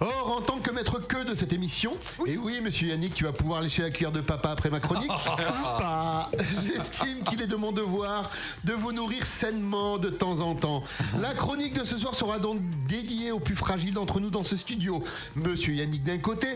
Or, en tant que maître que de cette émission, et oui, monsieur Yannick, tu vas pouvoir lécher la cuillère de papa après ma chronique, j'estime qu'il est de mon devoir de vous nourrir sainement de temps en temps. La chronique de ce soir sera donc dédiée aux plus fragiles d'entre nous dans ce studio. Monsieur Yannick d'un côté,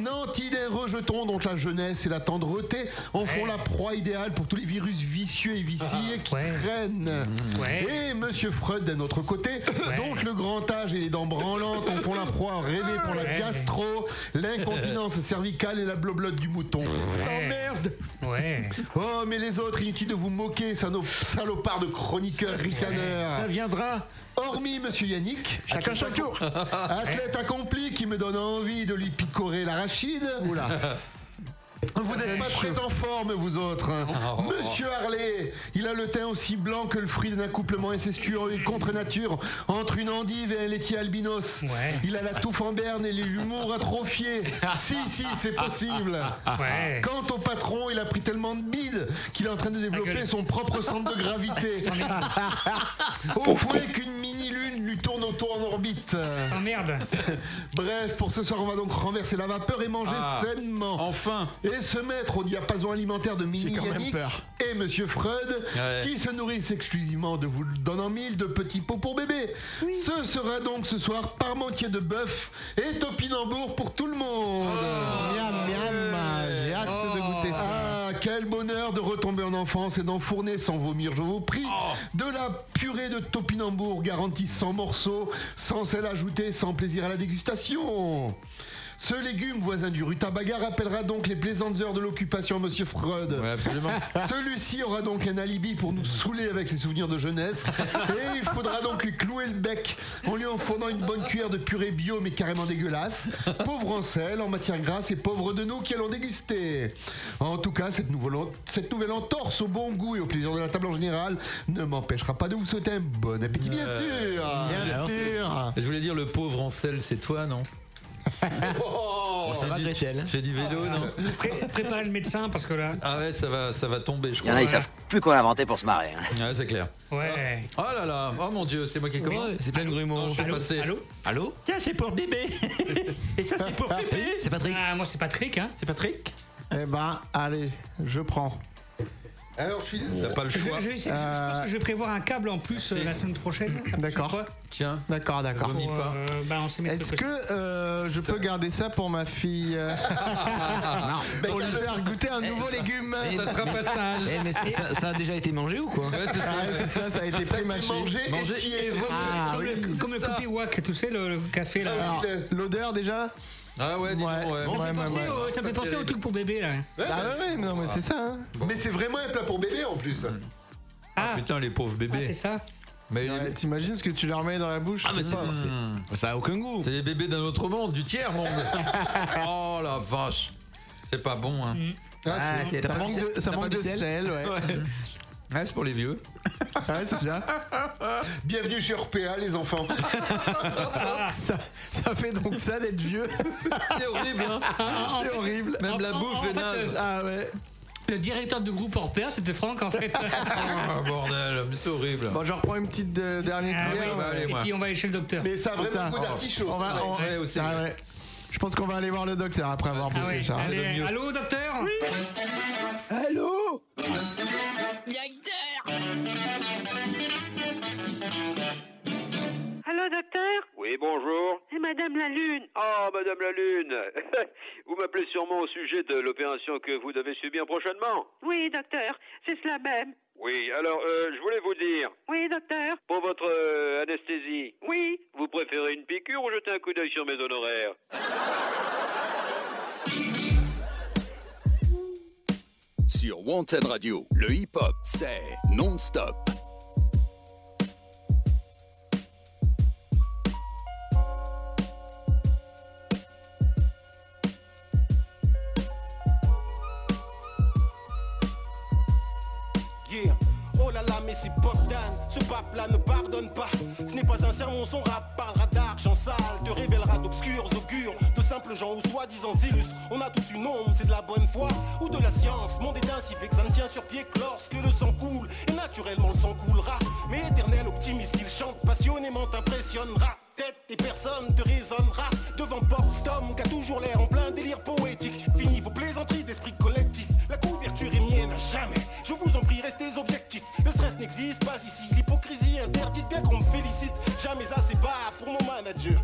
Nanti d'un rejeton dont la jeunesse et la tendreté en font la proie idéale pour tous les virus vicieux et viciés qui traînent. Ouais. Et monsieur Freud d'un autre côté, dont le grand âge et les dents branlantes en font la proie rêvée pour la Gastro, l'incontinence cervicale et la bloblotte du mouton. Oh merde Ouais. Oh, mais les autres, inutile de vous moquer, salopards de chroniqueurs ricaneurs. Ça viendra. Hormis monsieur Yannick, Chacun son athlète- tour. athlète accompli qui me donne envie de lui picorer l'arachide. Vous n'êtes pas très en forme, vous autres. hein. Monsieur Harley, il a le teint aussi blanc que le fruit d'un accouplement incestueux et contre nature entre une endive et un laitier albinos. Il a la touffe en berne et l'humour atrophié. si, si, c'est possible. Ouais. Quant au patron, il a pris tellement de bide qu'il est en train de développer son propre centre de gravité. Au point qu'une mini-lune lui tourne autour en orbite. Oh merde Bref, pour ce soir, on va donc renverser la vapeur et manger Ah, sainement. Enfin Et se mettre au diapason alimentaire de Mini Yannick et Monsieur Freud, Ouais. qui se nourrissent exclusivement de vous donnant mille de petits pots pour bébé. Ce sera donc ce soir parmentier de bœuf et topinambour pour tout le monde. Miam, miam. J'ai hâte de goûter ça. Ah, quel bonheur de retomber en enfance et d'enfourner sans vomir, je vous prie, de la purée de topinambour garantie sans morceaux, sans sel ajouté, sans plaisir à la dégustation. Ce légume voisin du rutabaga rappellera donc les plaisantes heures de l'occupation à Monsieur Freud. Ouais, absolument. Celui-ci aura donc un alibi pour nous saouler avec ses souvenirs de jeunesse. Et il faudra donc lui clouer le bec en lui enfournant une bonne cuillère de purée bio mais carrément dégueulasse. Pauvre en sel, en matière grasse et pauvre de nous qui allons déguster. En tout cas, cette nouvelle, cette nouvelle entorse au bon goût et au plaisir de la table en général ne m'empêchera pas de vous souhaiter un bon appétit, bien Euh, sûr. alors, c'est- Je voulais dire, le pauvre en sel, c'est toi, non? Oh, ça va, Fais du vélo, non Pré- préparez le médecin parce que là. Ah ouais, ça va, ça va tomber, je Il y crois. en a, ils savent plus quoi inventer pour se marrer. hein. Ouais, c'est clair. Ouais. Oh là là, oh mon dieu, c'est moi qui commence. Ouais, c'est plein de grumeaux. Non, Allô passé. Allô Allô Tiens, c'est pour bébé. Et ça, c'est pour bébé. C'est Patrick Ah, moi c'est Patrick, hein. C'est Patrick Eh ben, allez, je prends. Alors, je suis T'as pas le Je, choix. je- je- je pense que je vais prévoir un câble en plus euh, la semaine prochaine. D'accord. Tiens, D'accord, d'accord. pas. euh, mes Est-ce que euh, je peux garder ça pour ma fille euh, Pour lui faire goûter un nouveau légume Ça sera pas sage. Eh, mais ça, ça- ça a déjà été mangé ou quoi Ouais, c'est ça. Ça, ça a été pré-mâché. Manger et Manger chier. vomir. Ah Comme, oui. le, comme le tu sais, le, le café là. Alors, L'odeur déjà Ah ouais, dis donc, ouais. Ça, me ouais, fait penser ouais. au, ça me fait penser au truc pour bébé là. Ouais, Ah bah, ouais, mais non, mais c'est ça. hein. Mais c'est vraiment un plat pour bébé en plus. Ah, Putain, les pauvres ah, bébés. c'est ça. mais Ouais, T'imagines ce que tu leur mets dans la bouche? Ah, mais c'est ça. c'est- Ça a aucun goût. c'est les bébés d'un autre monde, du tiers monde. oh la vache. C'est pas bon, hein. Ah, c'est- Ça manque de, ça T'as manque pas de sel sel, ouais. Ouais, c'est pour les vieux. Ouais, c'est ça. Bienvenue chez Orpea, les enfants. ça. Ça fait donc ça d'être vieux. C'est horrible, hein. C'est horrible. Même la bouffe en est naze. euh, Ah ouais. Le directeur du groupe Orpea, c'était Franck en fait. Ah bordel, mais c'est horrible. Bon, je reprends une petite euh, dernière Ah, cuillère. oui. bah, allez, Et moi. puis on va aller chez le docteur. Mais ça a C'est vraiment goût d'artichaut. On va, on- Ouais, aussi. Ah ouais. Je pense qu'on va aller voir le docteur après avoir Ah bouffé ouais. ça. Allez, allô docteur Allô, la Lune. Ah, Madame la Lune. Vous m'appelez sûrement au sujet de l'opération que vous devez subir prochainement. Oui, docteur, c'est cela même. Oui, alors, euh, je voulais vous dire, Oui, docteur. pour votre euh, anesthésie, Oui. vous préférez une piqûre ou jeter un coup d'œil sur mes honoraires? Sur Wanted Radio, le hip-hop, c'est non-stop. Ce pape-là ne pardonne pas. Ce n'est pas un sermon, son rap parlera d'argent sale, te révélera d'obscurs augures, de simples gens ou soi-disant illustres. On a tous une ombre, c'est de la bonne foi ou de la science. Monde est ainsi fait que ça ne tient sur pied que lorsque le sang coule, et naturellement le sang coulera. Mais éternel optimiste, il chante passionnément, t'impressionnera. Tête et personne te raisonnera devant Borstom qui a toujours l'air en plein délire poétique. Fini vos plaisanteries d'esprit collectif. La couverture est mienne à jamais. Je vous en prie, restez objectifs. N'existe pas ici. L'hypocrisie interdite, bien qu'on me félicite. Jamais assez bas pour mon manager.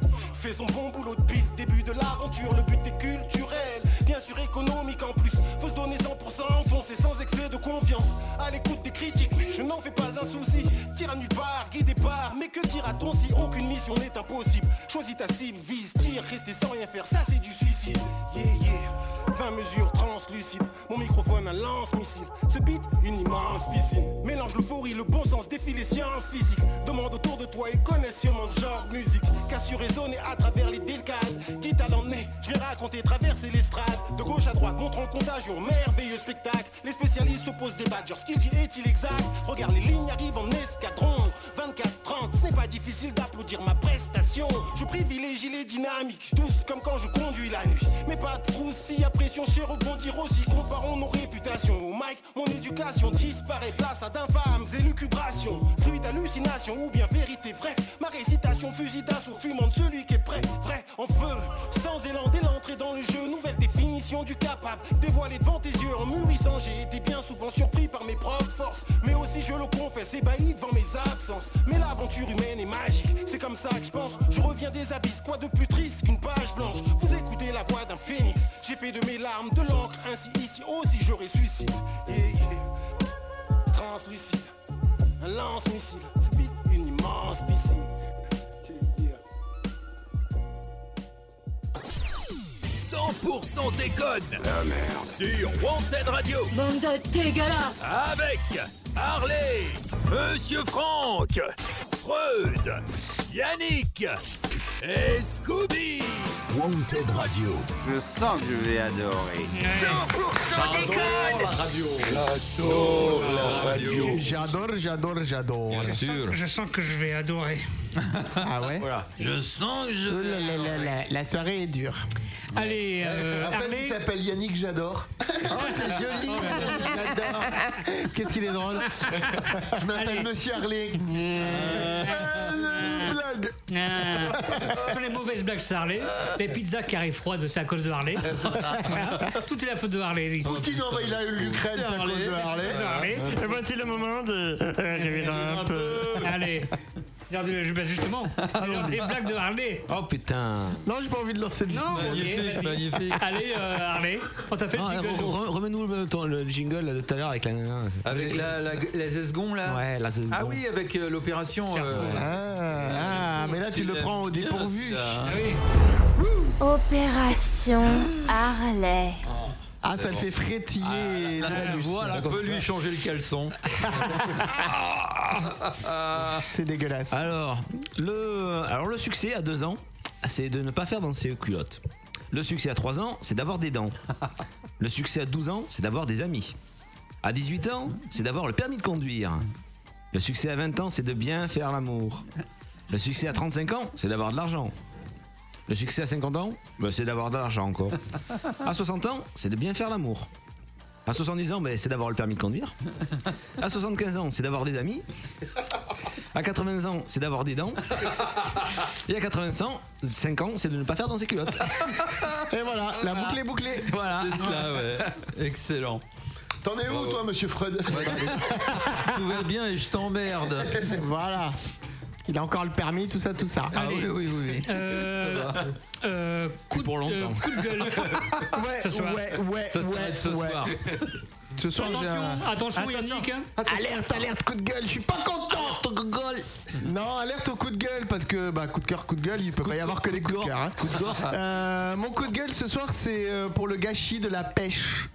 Son bon boulot depuis le début de l'aventure. Le but est culturel, bien sûr économique en plus. Faut se donner 100% enfoncé sans excès de confiance. À l'écoute des critiques, je n'en fais pas un souci. Tire à nulle part, guidé par. Mais que dira-t-on si aucune mission n'est impossible? Choisis ta cible, vise, tire, rester sans rien faire, ça c'est du suicide. Yeah, yeah. 20 mesures translucides, mon microphone un lance-missile. Ce beat, une immense piscine. Mélange l'euphorie, le bon sens, défie les sciences physiques. Demande autour de toi et connais sûrement ce genre de musique. Su résonner à travers les décades. Quitte à l'emmener, je vais raconter, traverser l'estrade. De gauche à droite, montre en contagion, merveilleux spectacle. Les spécialistes s'opposent des badgers, ce qu'il dit est-il exact? Regarde, les lignes arrivent en escadron. 24-30, ce n'est pas difficile d'applaudir ma prestation. Je privilégie les dynamiques, douces comme quand je conduis la nuit. Mais pas de si à pression chez rebondir aussi. Comparons nos réputations. Au mic, mon éducation disparaît, place à d'infâmes élucubrations. Fruit d'hallucination ou bien vérité vraie. Ma récitation fusil d'assaut fumant de celui qui est prêt, vrai, en feu. Sans élan dès l'entrée dans le jeu, nouvelle définition du capable. Dévoilé devant tes yeux en mûrissant, j'ai été bien souvent surpris par mes propres forces. Mais aussi, je le confesse, ébahi devant mes absences. Mais l'aventure humaine est magique, c'est comme ça que je pense. Je reviens des abysses, quoi de plus triste qu'une page blanche? Vous écoutez la voix d'un phénix. J'ai fait de mes larmes de l'encre, ainsi ici aussi je ressuscite. Yeah, yeah. Translucide, un lance-missile, speed, une immense piscine. 100% déconne. Ah merde. Sur Wanted Radio. Bande de dégueulasse Avec Harley, Monsieur Franck, Freud, Yannick et Scooby. Wanted Radio. Je sens que je vais adorer. J'adore la radio. J'adore la radio. J'adore, j'adore, j'adore. Je sens, je sens que je vais adorer. Ah ouais? Voilà. Je sens que je. Oh là là là là, La soirée est dure. Allez, euh, Harley. il s'appelle Yannick J'adore. Oh, c'est joli. J'adore. Qu'est-ce qu'il est drôle? Je m'appelle Monsieur Harley. blague. Ah. les mauvaises blagues, c'est Harley. Les pizzas qui arrivent froides, c'est à cause de Harley. Voilà. Tout est la faute de Harley. ici. Poutine envahit la l'Ukraine, c'est à cause de Harley. Et voici le moment de un peu. Allez. Regardez, je- bah, justement, c'est des blagues de Harley. Oh putain. Non, j'ai pas envie de lancer le Non, Magnifique, magnifique. Allez, euh, Harley, on t'a fait Non, le jingle. re- re- Remets-nous le, jingle là, de tout à l'heure avec la. Avec la, la, les esgons là Ouais, la esgon. Ah oui, avec euh, l'opération. euh, Ah, ah, mais là tu le prends au dépourvu. Ah oui. Opération Harley. Ah, ça le fait frétiller. Là, l'anus. on peut lui changer le caleçon. C'est dégueulasse. Alors le, alors, le succès à 2 ans, c'est de ne pas faire dans ses culottes. Le succès à 3 ans, c'est d'avoir des dents. Le succès à 12 ans, c'est d'avoir des amis. À 18 ans, c'est d'avoir le permis de conduire. Le succès à 20 ans, c'est de bien faire l'amour. Le succès à 35 ans, c'est d'avoir de l'argent. Le succès à 50 ans, bah, c'est d'avoir de l'argent encore. À 60 ans, c'est de bien faire l'amour. À 70 ans, ben, c'est d'avoir le permis de conduire. À 75 ans, c'est d'avoir des amis. À 80 ans, c'est d'avoir des dents. Et à 85 ans, c'est de ne pas faire dans ses culottes. Et voilà, la boucle est bouclée. Voilà. C'est cela, ouais. Excellent. T'en es où, toi, monsieur Freud? Tout va bien et je t'emmerde. Voilà. Il a encore le permis, tout ça, tout ça. Ah oui, oui, oui. oui. Euh, Ça va. euh, coup, pour longtemps. euh, coup de gueule. Ouais, Ce soir. ouais, ouais, Ça ouais, ce ouais. soir. Ce soir. Attention, attention Yannick. hein. Alerte, alerte, coup de gueule, je suis pas content. Alerte, coup de gueule. Non, alerte au coup de gueule parce que bah coup de cœur, coup de gueule, il peut pas y avoir que des coups de cœur. hein. Euh, mon coup de gueule ce soir, c'est euh, pour le gâchis de la pêche.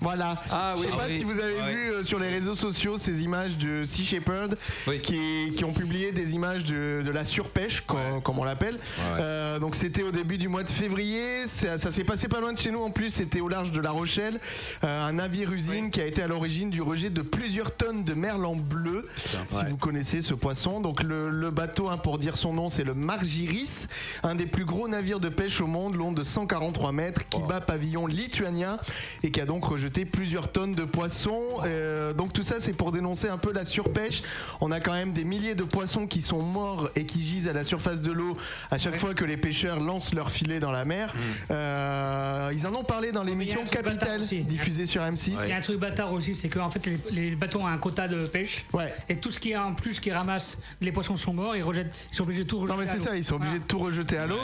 Voilà. Ah oui, Je sais pas oui. si vous avez Ouais. vu euh, sur les réseaux sociaux ces images de Sea Shepherd qui, qui ont publié des images de, de la surpêche, com- comme on l'appelle. Euh, donc c'était au début du mois de février. Ça, ça s'est passé pas loin de chez nous en plus. C'était au large de La Rochelle. Euh, un navire usine qui a été à l'origine du rejet de plusieurs tonnes de merlan bleu. Si Ouais. vous connaissez ce poisson. Donc le, le bateau, hein, pour dire son nom, c'est le Margiris, un des plus gros navires de pêche au monde, long de 143 mètres, qui bat pavillon lituanien et qui a donc rejeté plusieurs tonnes de poissons. Euh, donc tout ça, c'est pour dénoncer un peu la surpêche. On a quand même des milliers de poissons qui sont morts et qui gisent à la surface de l'eau à chaque fois que les pêcheurs lancent leur filet dans la mer. Euh, ils en ont parlé dans l'émission Capital, diffusée sur M6. Il y a un truc bâtard aussi, c'est que en fait les, les bateaux ont un quota de pêche. Et tout ce qui est en plus qui ramasse, les poissons sont morts, ils rejettent, ils sont obligés de tout rejeter. Non mais à c'est l'eau. ça, ils sont obligés de tout rejeter à l'eau.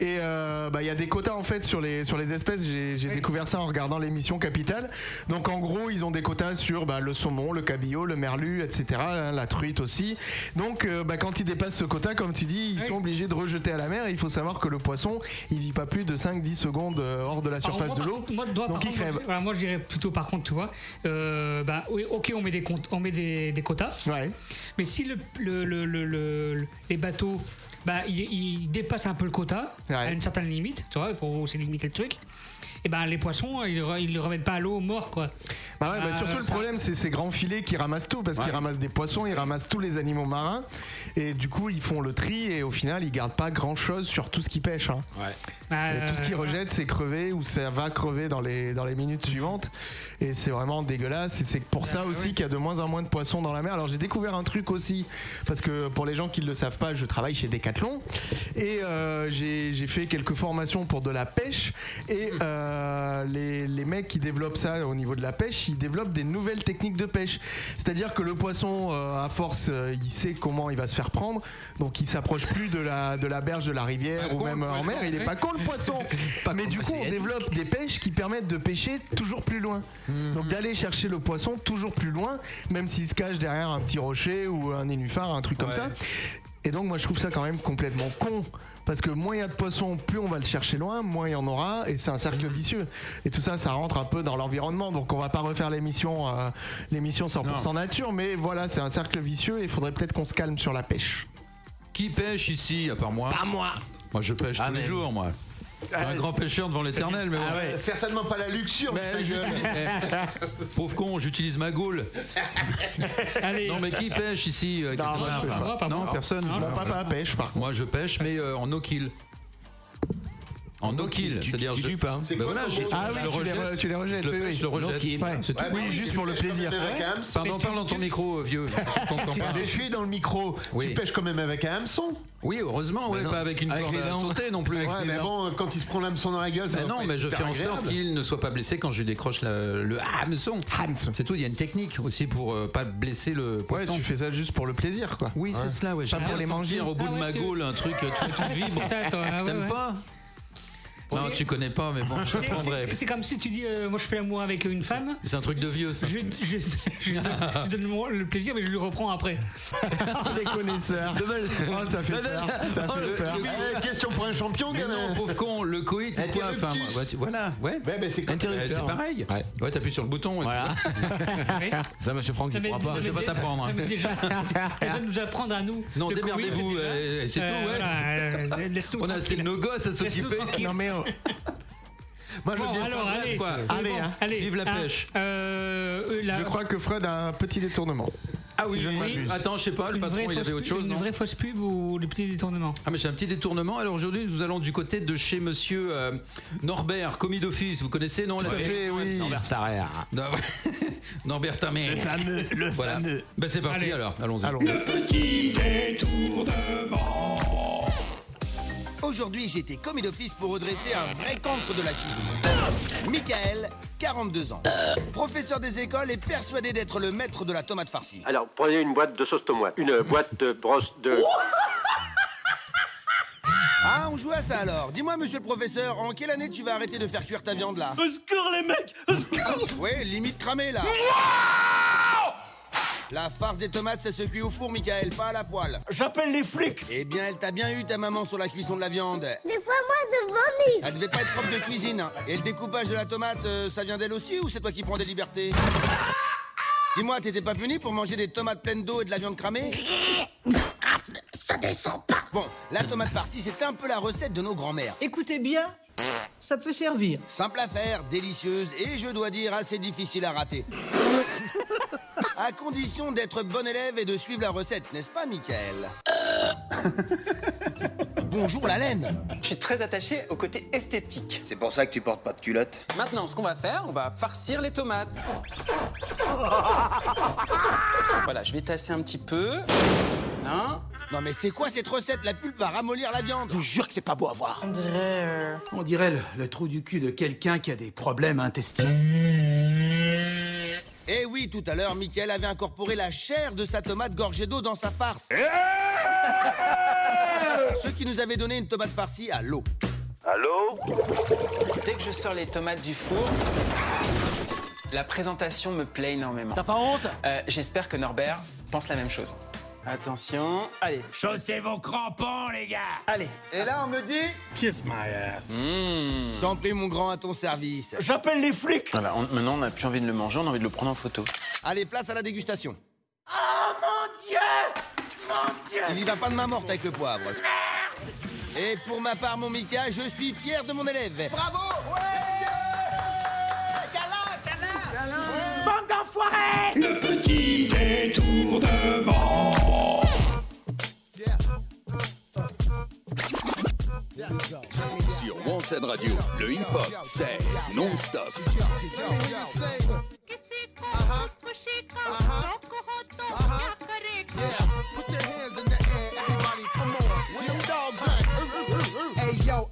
Et euh, bah, il y a des quotas en fait sur les, sur les espèces. J'ai j'ai découvert ça en regardant l'émission Capital. Donc en gros, ils ont des quotas sur bah, le saumon, le cabillaud, le merlu, etc. hein, La truite aussi. Donc euh, bah, quand ils dépassent ce quota, comme tu dis, ils sont obligés de rejeter à la mer. Et il faut savoir que le poisson, il vit pas plus de 5-10 secondes euh, hors de la surface moi, de l'eau. Donc il moi, crève. moi, je dirais plutôt par contre, tu vois, euh, bah, ok, on met des, comptes, on met des, des quotas. Mais si le, le- le- le- le- le- les bateaux, bah, un peu le quota à une certaine limite, tu vois, il faut aussi limiter le truc. Et ben les poissons, ils ne ils le remettent pas à l'eau mort, quoi. Bah ouais, bah Ah, surtout le ça- problème, c'est ces grands filets qui ramassent tout, parce qu'ils Ouais. ramassent des poissons, ils ramassent tous les animaux marins, et du coup ils font le tri, et au final ils gardent pas grand chose sur tout ce qu'ils pêchent. hein. Bah, Et tout ce qu'ils euh, rejettent, c'est crevé ou ça va crever dans les, dans les minutes suivantes. Et c'est vraiment dégueulasse. Et c'est pour ça aussi qu'il y a de moins en moins de poissons dans la mer. Alors j'ai découvert un truc aussi, parce que pour les gens qui ne le savent pas, je travaille chez Decathlon. Et euh, j'ai fait quelques formations pour de la pêche. Et euh, les, les mecs qui développent ça au niveau de la pêche, ils développent des nouvelles techniques de pêche. C'est-à-dire que le poisson, euh, à force, il sait comment il va se faire prendre. Donc il s'approche plus de la, de la berge de la rivière ou même en mer. Il est pas con le poisson. Mais du coup, on développe des pêches qui permettent de pêcher toujours plus loin. Donc d'aller chercher le poisson toujours plus loin, même s'il se cache derrière un petit rocher ou un nénuphar, un truc comme Ouais. ça. Et donc moi je trouve ça quand même complètement con. Parce que moins il y a de poissons, plus on va le chercher loin, moins il y en aura, et c'est un cercle vicieux. Et tout ça, ça rentre un peu dans l'environnement. Donc on va pas refaire l'émission, euh, l'émission 100% Non. nature, mais voilà, c'est un cercle vicieux. Et il faudrait peut-être qu'on se calme sur la pêche. Qui pêche ici, à part moi? Pas moi. Moi, je pêche Ah, tous les jours, moi. Un grand pêcheur devant l'éternel, mais bon. Euh, Certainement pas la luxure. Mais ta je- gueule. eh, Pauvre con, j'utilise ma gaule. Non, mais qui pêche ici euh, quelque moi, part, je pêche là pas. Pas Non, moi. personne. Non, Mon papa pêche, par Moi, je pêche, mais euh, en no kill. En no kill, c'est-à-dire je. Ben voilà, je, Ah je oui, le tu les rejette. re- tu les rejettes, Je le rejette. oui, juste pour le plaisir. Pardon, parle dans ton micro, vieux. Je t'entends pas. Mais je suis dans le micro. Tu pêches quand même avec un hameçon. Oui, heureusement, ouais, pas avec une corde à sauter non plus. Ouais, mais bon, quand il se prend l'hameçon dans la gueule, ça non, pas mais être je fais en sorte qu'il ne soit pas blessé quand je lui décroche le hameçon. C'est tout, il y a une technique aussi pour euh, pas blesser le Ouais, poisson. tu fais ça juste pour le plaisir, quoi. Oui, c'est cela, ouais. Pas J'aime pour bien les manger. au bout Ah de ma gaule un truc, qui vibre. C'est ça, toi, ouais, T'aimes pas Non, tu connais pas, mais bon, je t'apprendrai. c'est- comme si tu dis, euh, moi je fais l'amour avec une femme, C'est un truc de vieux, ça. je, je, je donne, je donne moi le plaisir, mais je lui reprends après. Les connaisseurs. Oh, ça fait peur. Ça fait peur. Eh, question pour un champion, Mais gamin. non, pauvre con, le coït, ou quoi enfin, tu- Voilà, ouais. Ouais, ben c'est comme- Euh, C'est pareil. Ouais, t'appuies sur le bouton. et Voilà. Ça, monsieur Franck, il pourra pas. Je vais pas t'apprendre. non, mais Déjà, déjà nous apprendre à nous. Non, démerdez-vous, déjà. euh, c'est tout, ouais. voilà, euh, laisse-nous On a assez de tranquille. nos gosses à Laisse-nous s'occuper. tranquille. Non, mais. Oh, Moi, je Bon, défends alors, allez, quoi. Allez, Bon, hein. allez, Vive la hein, pêche. euh, euh, la- Je crois que Freud a un petit détournement. Ah oui, Si je oui. Attends, je sais pas, le une patron, il avait autre chose, Une non vraie fausse pub ou des petits détournements Ah mais j'ai un petit détournement. Alors aujourd'hui, nous allons du côté de chez Monsieur euh, Norbert, commis d'office. Vous connaissez non la Tout à fait, oui. Norbert Tarrer. Norbert Tamer. Le fameux, le Voilà. fameux. Ben c'est parti Allez. alors. Allons-y. Allons. Petit détournement. Aujourd'hui, j'ai été commis d'office pour redresser un vrai cancre de la cuisine. Michael, 42 ans. Professeur des écoles et persuadé d'être le maître de la tomate farcie. Alors, prenez une boîte de sauce tomate, une boîte de brosse de... Ah, on joue à ça alors. Dis-moi, monsieur le professeur, en quelle année tu vas arrêter de faire cuire ta viande là Au secours, les mecs Au secours Ouais, limite cramé là. La farce des tomates, ça se cuit au four, Michael, pas à la poêle. J'appelle les flics Eh bien, elle t'a bien eu, ta maman, sur la cuisson de la viande. Des fois, moi, je vomis. Elle devait pas être prof de cuisine. hein. Et le découpage de la tomate, euh, ça vient d'elle aussi ou c'est toi qui prends des libertés? Dis-moi, t'étais pas puni pour manger des tomates pleines d'eau et de la viande cramée? Ça descend pas Bon, la tomate farcie, c'est un peu la recette de nos grands-mères. Écoutez bien, ça peut servir. Simple à faire, délicieuse et je dois dire assez difficile à rater. À condition d'être bon élève et de suivre la recette, n'est-ce pas, Michael? Bonjour la laine Je suis très attaché au côté esthétique. C'est pour ça que tu portes pas de culotte Maintenant, ce qu'on va faire, on va farcir les tomates. Voilà, je vais tasser un petit peu. Hein? Non mais c'est quoi cette recette? La pulpe va ramollir la viande Je vous jure que c'est pas beau à voir. On dirait... euh, On dirait le, le trou du cul de quelqu'un qui a des problèmes intestinaux. Eh oui, tout à l'heure, Michael avait incorporé la chair de sa tomate gorgée d'eau dans sa farce. Ce qui nous avait donné une tomate farcie à l'eau. Allô Dès que je sors les tomates du four, la présentation me plaît énormément. T'as pas honte? Euh, J'espère que Norbert pense la même chose. Attention, allez. Chaussez vos crampons, les gars Allez. Et là, on me dit Kiss my ass. Je t'en prie, mon grand, à ton service. J'appelle les flics Voilà, on- maintenant on n'a plus envie de le manger, on a envie de le prendre en photo. Allez, place à la dégustation. Oh mon dieu Mon dieu Il y va pas de main morte avec le poivre. Et pour ma part, mon Mika, je suis fier de mon élève. Bravo Bande d'enfoirés Le petit détournement. Sur Wanted Radio, le hip-hop, c'est non-stop.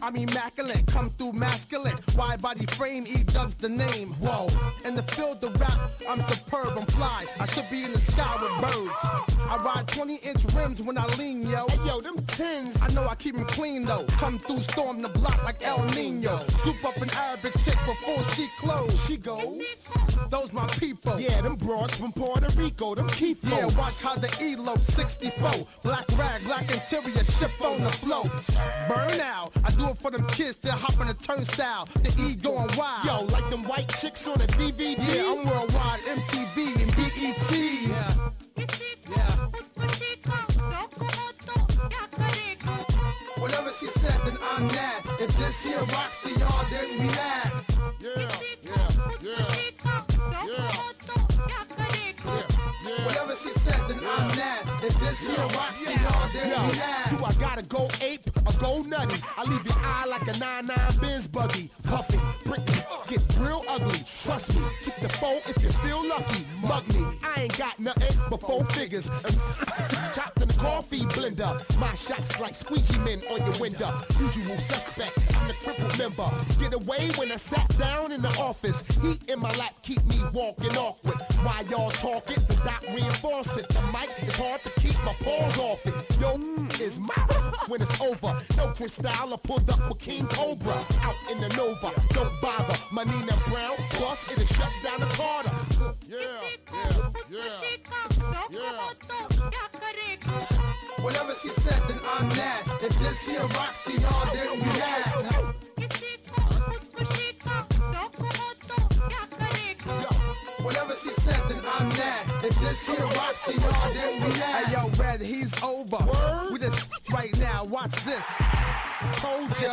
I'm immaculate, come through masculine. Wide body frame, E dubs the name. Whoa, in the field of rap, I'm superb, I'm fly. I should be in the sky with birds. I ride 20 inch rims when I lean, yo. Hey, yo, them tins. I know I keep them clean though. Come through, storm the block like El Nino. Scoop up an Arabic chick before she close. She goes, those my people. Yeah, them broads from Puerto Rico, them keep. Yeah, watch how the ELO 64. Black rag, black interior, ship on the float. Burn out, I do it for them kids to hop on the turnstile. The E going wild. Yo, like them white chicks on a DVD. Yeah, I'm worldwide, MTV and BET. Yeah. Yeah. Whatever she said, then I'm mad. If this here rocks to y'all, then we mad. Yeah, yeah, yeah. Yeah. Whatever she said, then I'm mad. If this here rocks then we do I gotta go ape or go nutty? I leave your eye like a 9-9 Benz buggy. Puffy, prickly, get real ugly. Trust me, keep the foe if you feel lucky. Mug me, I ain't got nothing but four figures. Chopped in the coffee blender. My shots like squeegee men on your window. Usual suspect, I'm the crippled member. Get away when I sat down in the office. Heat in my lap keep me walking awkward. While y'all talk it, the dot reinforce it. Mic is hard to keep my paws off it. Yo, is my when it's over. No Chris style, I pulled up with King Cobra. Out in the Nova, don't bother. My Nina Brown, plus it'll shut down the Carter. Yeah, yeah, yeah, yeah. Whatever she said, then I'm mad. If this here rocks to y'all, then we mad. She said, then I'm mad. If this here rocks to y'all, then we mad. Hey yo, Red, he's over. We just right now, watch this. Told ya.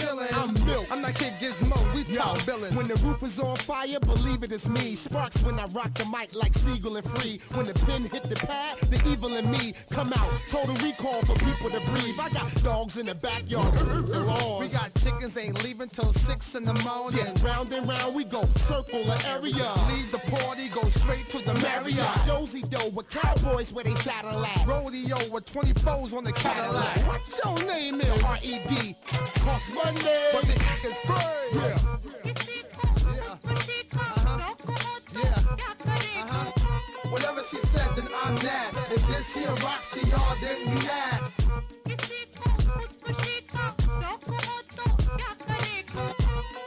Chillin'. I'm built. I'm not Kid Gizmo, we talk billin'. When the roof is on fire, believe it is me. Sparks when I rock the mic like Siegel and Free. When the pin hit the pad, the evil in me come out. Total recall for people to breathe. I got dogs in the backyard. We got chickens ain't leaving till six in the morning. Yeah, round and round we go, circle the area. Leave the party, go straight to the Marriott. Marriott, dozy dough with cowboys where they saddle at. Rodeo with 24s on the Cadillac. Your name is? R.E.D. Cost Monday. But the is brave. Yeah. Whatever she said, then I'm mad. If this here rocks to y'all, then we mad.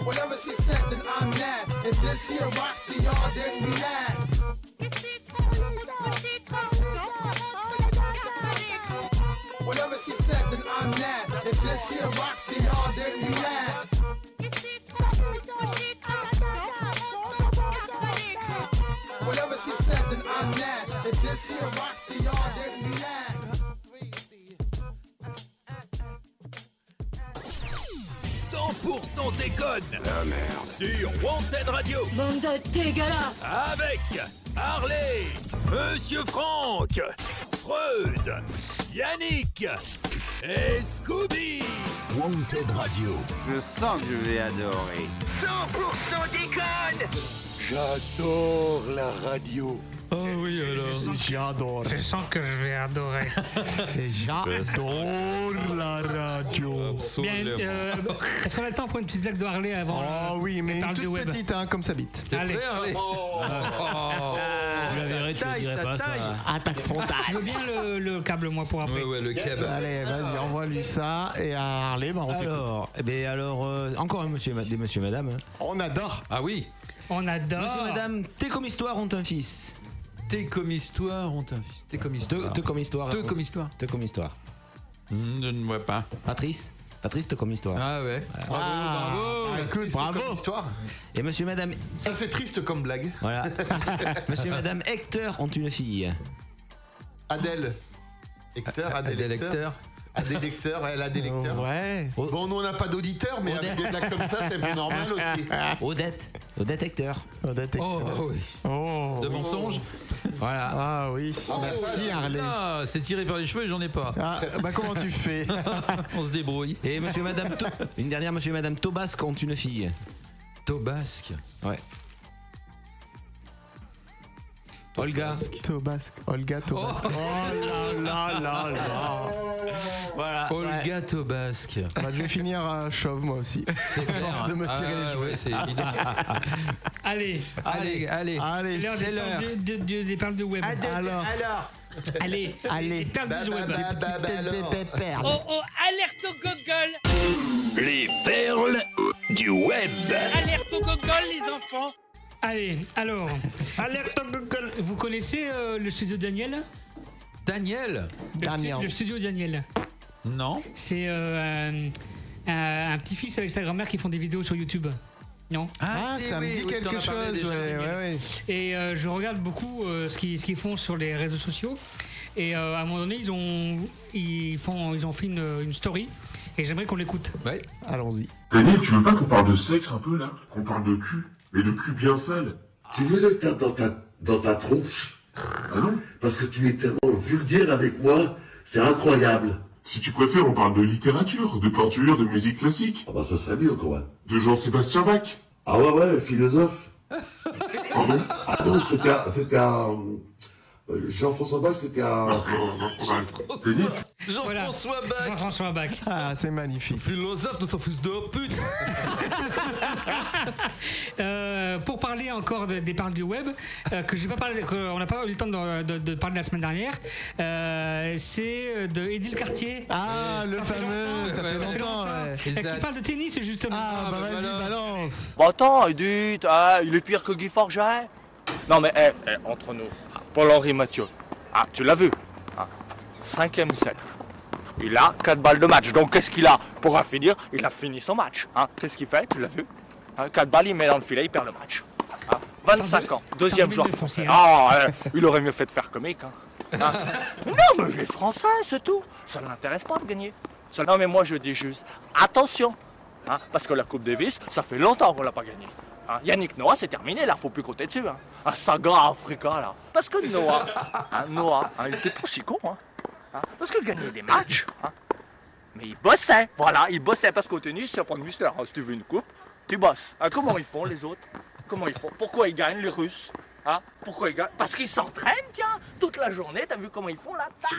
Whatever she said, then I'm mad. If this here rocks to y'all, La merde. Sur Wanted Radio. Bande de dégueulasse Avec Harley, Monsieur Franck, Freud, Yannick et Scooby. Wanted Radio. Je sens que je vais adorer. 100% déconne. J'adore la radio. Oh oui, alors. J'adore. Je sens que je vais adorer. J'adore la radio. Bien, euh, est-ce qu'on a le temps pour une petite blague de Harley avant Oh oui, mais une parle du toute web petite, hein, comme ça bite. Allez. La vérité, je dirais pas ça. Attaque Je frontale. veux bien le, le câble, moi, pour après. Ouais, ouais, le câble. Allez, vas-y, envoie-lui ça. Et à Harley, bah, on t'écoute. Alors, eh ben alors euh, encore un monsieur, des monsieur et madame. hein. On adore. Ah oui. On adore. Monsieur et madame, t'es comme histoire ont un fils. T'es comme histoire, on t'invite. T'es comme histoire. te comme histoire. Te comme histoire. Te comme histoire. Hmm, Je ne vois pas. Patrice Patrice, te comme histoire. Ah ouais. Bravo, bravo. Ah, écoute, bravo. comme histoire. Et monsieur et madame. Ça, c'est triste comme blague. Voilà. monsieur et madame Hector ont une fille. Adèle. Hector, Adèle, Adèle Hector. Hector. Adèle Hector, elle a des lecteurs. Ouais. Bon, nous on n'a pas d'auditeurs, mais avec des blagues comme ça, c'est plus normal aussi. Odette. Odette Hector. Odette Oh Hector. oui. Oh. De mensonges Voilà. Ah oui. Ah, bah, Merci Harley. Ah, c'est tiré par les cheveux et j'en ai pas. Ah, bah comment tu fais On se débrouille. Et monsieur et madame. To- Une dernière, monsieur et madame Tobasque ont une fille. Tobasque. Ouais. Olga. Tobasque. Olga Tobasque. Oh, là là là là. Voilà. Olga Tobasque. Bah, je vais finir à chauve moi aussi. C'est Force de me tirer les Ah, cheveux. ouais, c'est évident. Allez. Allez, allez. Allez, C'est l'heure des l'heure. perles du- de- de- des perles du web. Alors, Alors, Allez. Allez. Les perles bah, du bah, web. bah, bah, bah. Oh oh, alerte au gogol Les perles du web. Alerte au gogol, les enfants Allez, alors. Alerte au Google. Vous connaissez euh, le studio Daniel? Daniel. le, stu- Daniel. le studio Daniel. Non. C'est euh, un, un- un petit-fils avec sa grand-mère qui font des vidéos sur YouTube. Non Ah, ça me dit quelque chose, ouais, ouais, ouais. Et euh, je regarde beaucoup euh, ce qu'ils font sur les réseaux sociaux. Et euh, à un moment donné, ils ont, ils font, ils ont fait une, une story. Et j'aimerais qu'on l'écoute. Ouais. Allons-y. Daniel, tu veux pas qu'on parle de sexe un peu là? Qu'on parle de cul Mais de cul bien sale Tu veux le tape dans ta, dans ta tronche? Ah non? Parce que tu es tellement vulgaire avec moi, c'est incroyable. Si tu préfères, on parle de littérature, de peinture, de musique classique. Ah bah ça serait mieux quoi. De Jean-Sébastien Bach. Ah ouais ouais, philosophe. Ah non, c'était un... Euh, Jean-François Bach, c'était un... Jean-François Bach. Jean-François Bach. Ah, c'est magnifique. Philosophe de son fils de pute. Euh, pour parler encore de- des parles du web, euh, que j'ai pas parlé, qu'on n'a pas eu le temps de, de- de parler la semaine dernière, euh, c'est de Édile Cartier. Ah, le fameux, ça fait longtemps, ouais. Euh, Qui parle de tennis justement. Ah, bah vas-y, balance. Bon attends, Edith, ah, il est pire que Guy Forget? Non mais, eh, eh, entre nous, Paul-Henri Mathieu, ah, tu l'as vu hein, Cinquième set. Il a 4 balles de match, donc qu'est-ce qu'il a Pour en finir, il a fini son match. hein. Qu'est-ce qu'il fait Tu l'as vu 4 balles, il met dans le filet, il perd le match. Hein, 25 ans, deuxième joueur français. Ah, eh, il aurait mieux fait de faire comique. Hein. Hein. Non, mais il est français, c'est tout. Ça ne l'intéresse pas de gagner. Ça- Non, mais moi je dis juste, attention, hein, parce que la Coupe Davis, ça fait longtemps qu'on l'a pas gagnée. Hein, Yannick Noah, c'est terminé, là, faut plus compter dessus. Hein. Un saga Africa, là. Parce que Noah, hein, Noah, il était pas si con. Parce que gagner des matchs, hein, mais il bossait, voilà, il bossait. Parce qu'au tennis, c'est pas de mystère. hein. Si tu veux une coupe, tu bosses. Comment ils font, les autres? Comment ils font? Pourquoi ils gagnent, les Russes? Pourquoi ils gagnent? Parce qu'ils s'entraînent, tiens, toute la journée. T'as vu comment ils font, là? Tac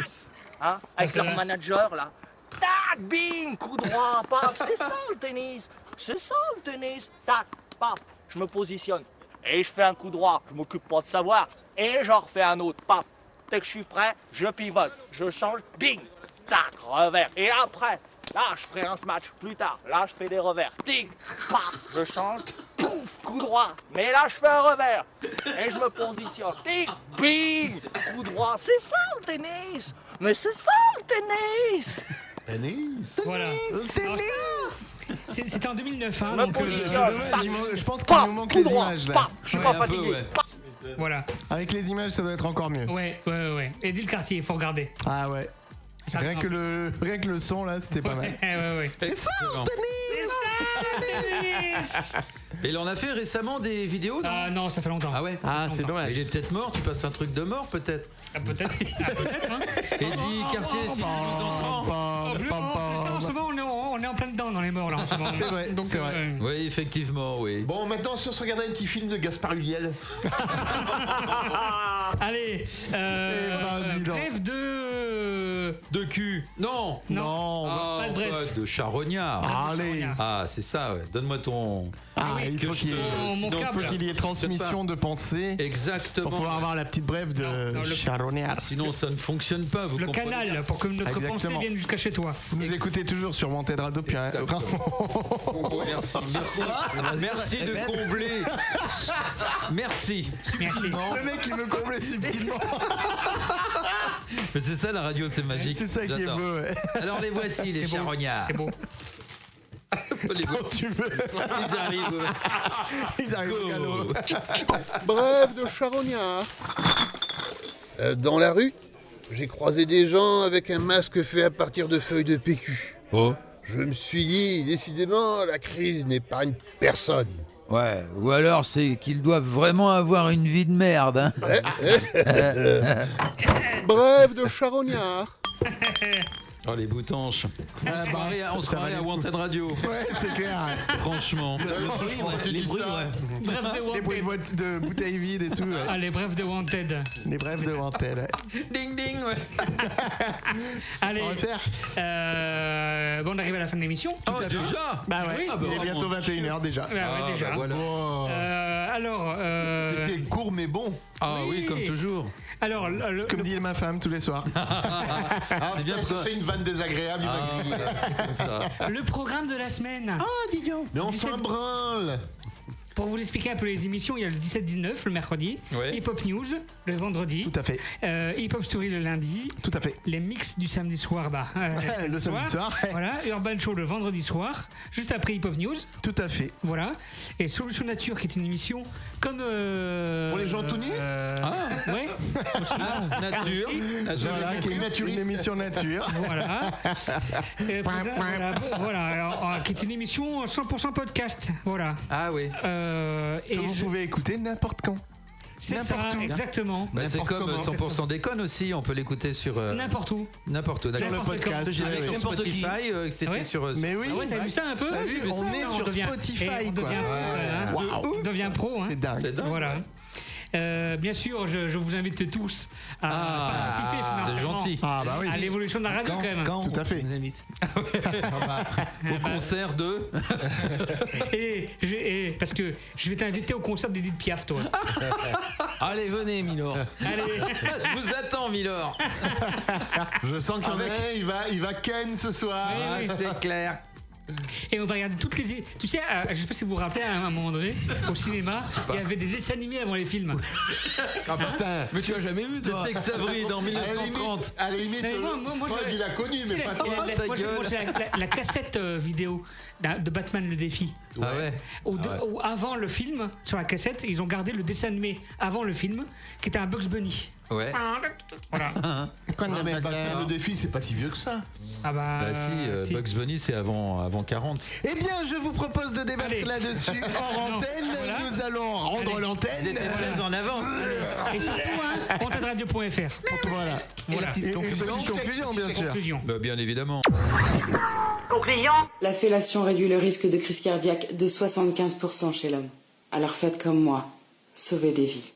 hein, Avec leur manager, là. Tac, bing, coup droit, paf, c'est ça le tennis. C'est ça le tennis. Tac, paf, je me positionne. Et je fais un coup droit, je m'occupe pas de savoir. Et j'en refais un autre, paf. Dès que je suis prêt, je pivote, je change, bing, tac, revers. Et après, là, je ferai un smash plus tard. Là, je fais des revers. Tic, paf, je change, pouf, coup droit. Mais là, je fais un revers. Et je me positionne. Tic, bing, coup droit. C'est ça le tennis. Mais c'est ça le tennis. Tennis Voilà. C'est- C'était en 2009. Hein, Je donc, euh, pense qu'il nous manque les droit, images là. je suis pas peu, fatigué. ouais. Voilà. Avec les images, ça doit être encore mieux. Ouais, ouais, ouais. Édile Cartier, il faut regarder. Ah ouais. Ça Rien que, le, rien que le son là, c'était pas mal. Ouais, ouais, ouais. C'est ça, Excellent. Et il en a fait récemment des vidéos non Ah non, ça fait longtemps. Ah ouais Ah, c'est dommage. Il est peut-être mort, tu passes un truc de mort peut-être Ah, peut-être. Ah, peut-être, hein. Et dit Cartier, si tu nous entends. On est, en, on est en plein dedans dans les morts, là, en ce moment. C'est vrai, Donc, c'est vrai. euh, Oui, effectivement, oui. Bon, maintenant, si on se regardait un petit film de Gaspard Huliel. allez, euh, Eh ben, dis donc. bref de... De cul Non Non, Ah, pas de bref. de charognard. Allez. Ah, c'est ça, ouais. Donne-moi ton. Ah, il faut qu'il y, te- ait- y transmission de pensée Exactement. pour pouvoir avoir la petite brève de non, le- charognard. Sinon, ça ne fonctionne pas. Vous Le comprenez canal, pour que notre pensée vienne jusqu'à chez toi. Vous nous écoutez toujours sur Wanted Radio. Puis, hein, Exactement. Merci, merci. Merci de combler. Merci. Merci. le mec, il me comble subtilement. Mais c'est ça la radio, c'est magique. C'est ça qui est beau. ouais. Alors les voici, les beau. charognards. C'est beau. les Quand tu veux. Ils arrivent. ouais. Ils arrivent au galop. Bref de charognard. Euh, dans la rue, j'ai croisé des gens avec un masque fait à partir de feuilles de PQ. Oh Je me suis dit, décidément, la crise n'épargne personne. Ouais, ou alors c'est qu'ils doivent vraiment avoir une vie de merde. Hein. Bref de charognard. Oh les boutanches. On se croirait à- on se croirait à les Wanted Radio. Ouais, c'est clair. Franchement. Les bruits, ouais. Bref de Les Wanted. bruits de, boîte- de bouteilles vides et tout. ouais. Allez, bref de Wanted. Les brèves de Wanted. ouais. Ding ding, ouais. Allez, On va faire. euh, bon, on arrive à la fin de l'émission. Oh, déjà Bah ouais, Oui, bah il est bientôt 21h déjà. Ah, ouais, Ah, déjà. bah voilà. Oh, Euh, alors, euh, C'était court mais bon. Ah oui, Oui. comme toujours. alors, le- le- Comme dit ma femme tous les soirs. Ah, C'est bien ça fait une désagréable, m'a Ah, le programme de la semaine. Mais on s'en branle. Pour vous expliquer un peu les émissions, il y a le 17-19 le mercredi, Ouais. Hip Hop News le vendredi, Tout à fait. euh, Hip Hop Story le lundi, Tout à fait. les mix du samedi soir, bah, euh, Le samedi soir. Voilà, Urban Show le vendredi soir, juste après Hip Hop News. Tout à fait. Voilà. Et Solution Nature, qui est une émission comme. euh, Pour les gens tout nus Ah. Ouais. aussi. Ah, nature. Aussi. nature. Voilà, qui est une, naturiste. une émission nature. Voilà. Euh, voilà, voilà, alors, qui est une émission 100% podcast. Voilà. Ah oui. Euh, et Que vous je- pouvez écouter n'importe quand. c'est ça, où. exactement. Bah, c'est comme comment. 100% déconne aussi, on peut l'écouter sur euh, N'importe où. n'importe où. d'accord. le podcast. J'ai ouais, vu sur. Spotify euh, c'était Ah ouais sur. euh, Mais oui. Ah ouais, t'as vu ça un peu vu, vu on ça. est On sur devient- Spotify, on quoi. devient pro, hein. Waouh. On devient pro. hein. C'est dingue. C'est dingue. Voilà. Euh, bien sûr, je, je vous invite tous à Ah, participer gentil. Ah bah oui. à l'évolution de la radio Quand, quand même. quand Tout à on fait. nous invite Au concert de. Et, je- et- parce que je vais t'inviter au concert d'Edith Piaf, toi. Allez, venez, Milor. Allez. Je vous attends, Milord. Je sens qu'il y en a un, il va, il va Ken ce soir. Oui, oui. Ah, c'est clair. Et on va regarder toutes les. Tu sais, euh, je sais pas si vous vous rappelez, à un moment donné, au cinéma, il y avait des dessins animés avant les films. Ah putain. Mais tu as jamais vu, De toi Tex Avery dans À la limite, 1930. à la limite, Mais moi, moi, moi, Paul, je- il a connu, mais pas toi. la- ta moi, j'ai- gueule. moi, j'ai la, la- la cassette euh, vidéo d'un- de Batman le défi. Ah ouais. Au de- au- avant le film, sur la cassette, ils ont gardé le dessin animé avant le film, qui était un Bugs Bunny. Ouais. Voilà. Ah, mais Batman le défi, c'est pas si vieux que ça. Ah bah, Bah si, euh, si. Bugs Bunny c'est avant, avant 40. Eh bien, je vous propose de débattre là-dessus hors Non, antenne. voilà. Nous allons rendre Allez. l'antenne. très en avance. Et surtout, hein, ontadradio.fr. Voilà. Voilà. Et une petite conclusion, bien sûr. Conclusion. Bah, bien évidemment. Conclusion La fellation réduit le risque de crise cardiaque de 75% chez l'homme. Alors faites comme moi, sauvez des vies.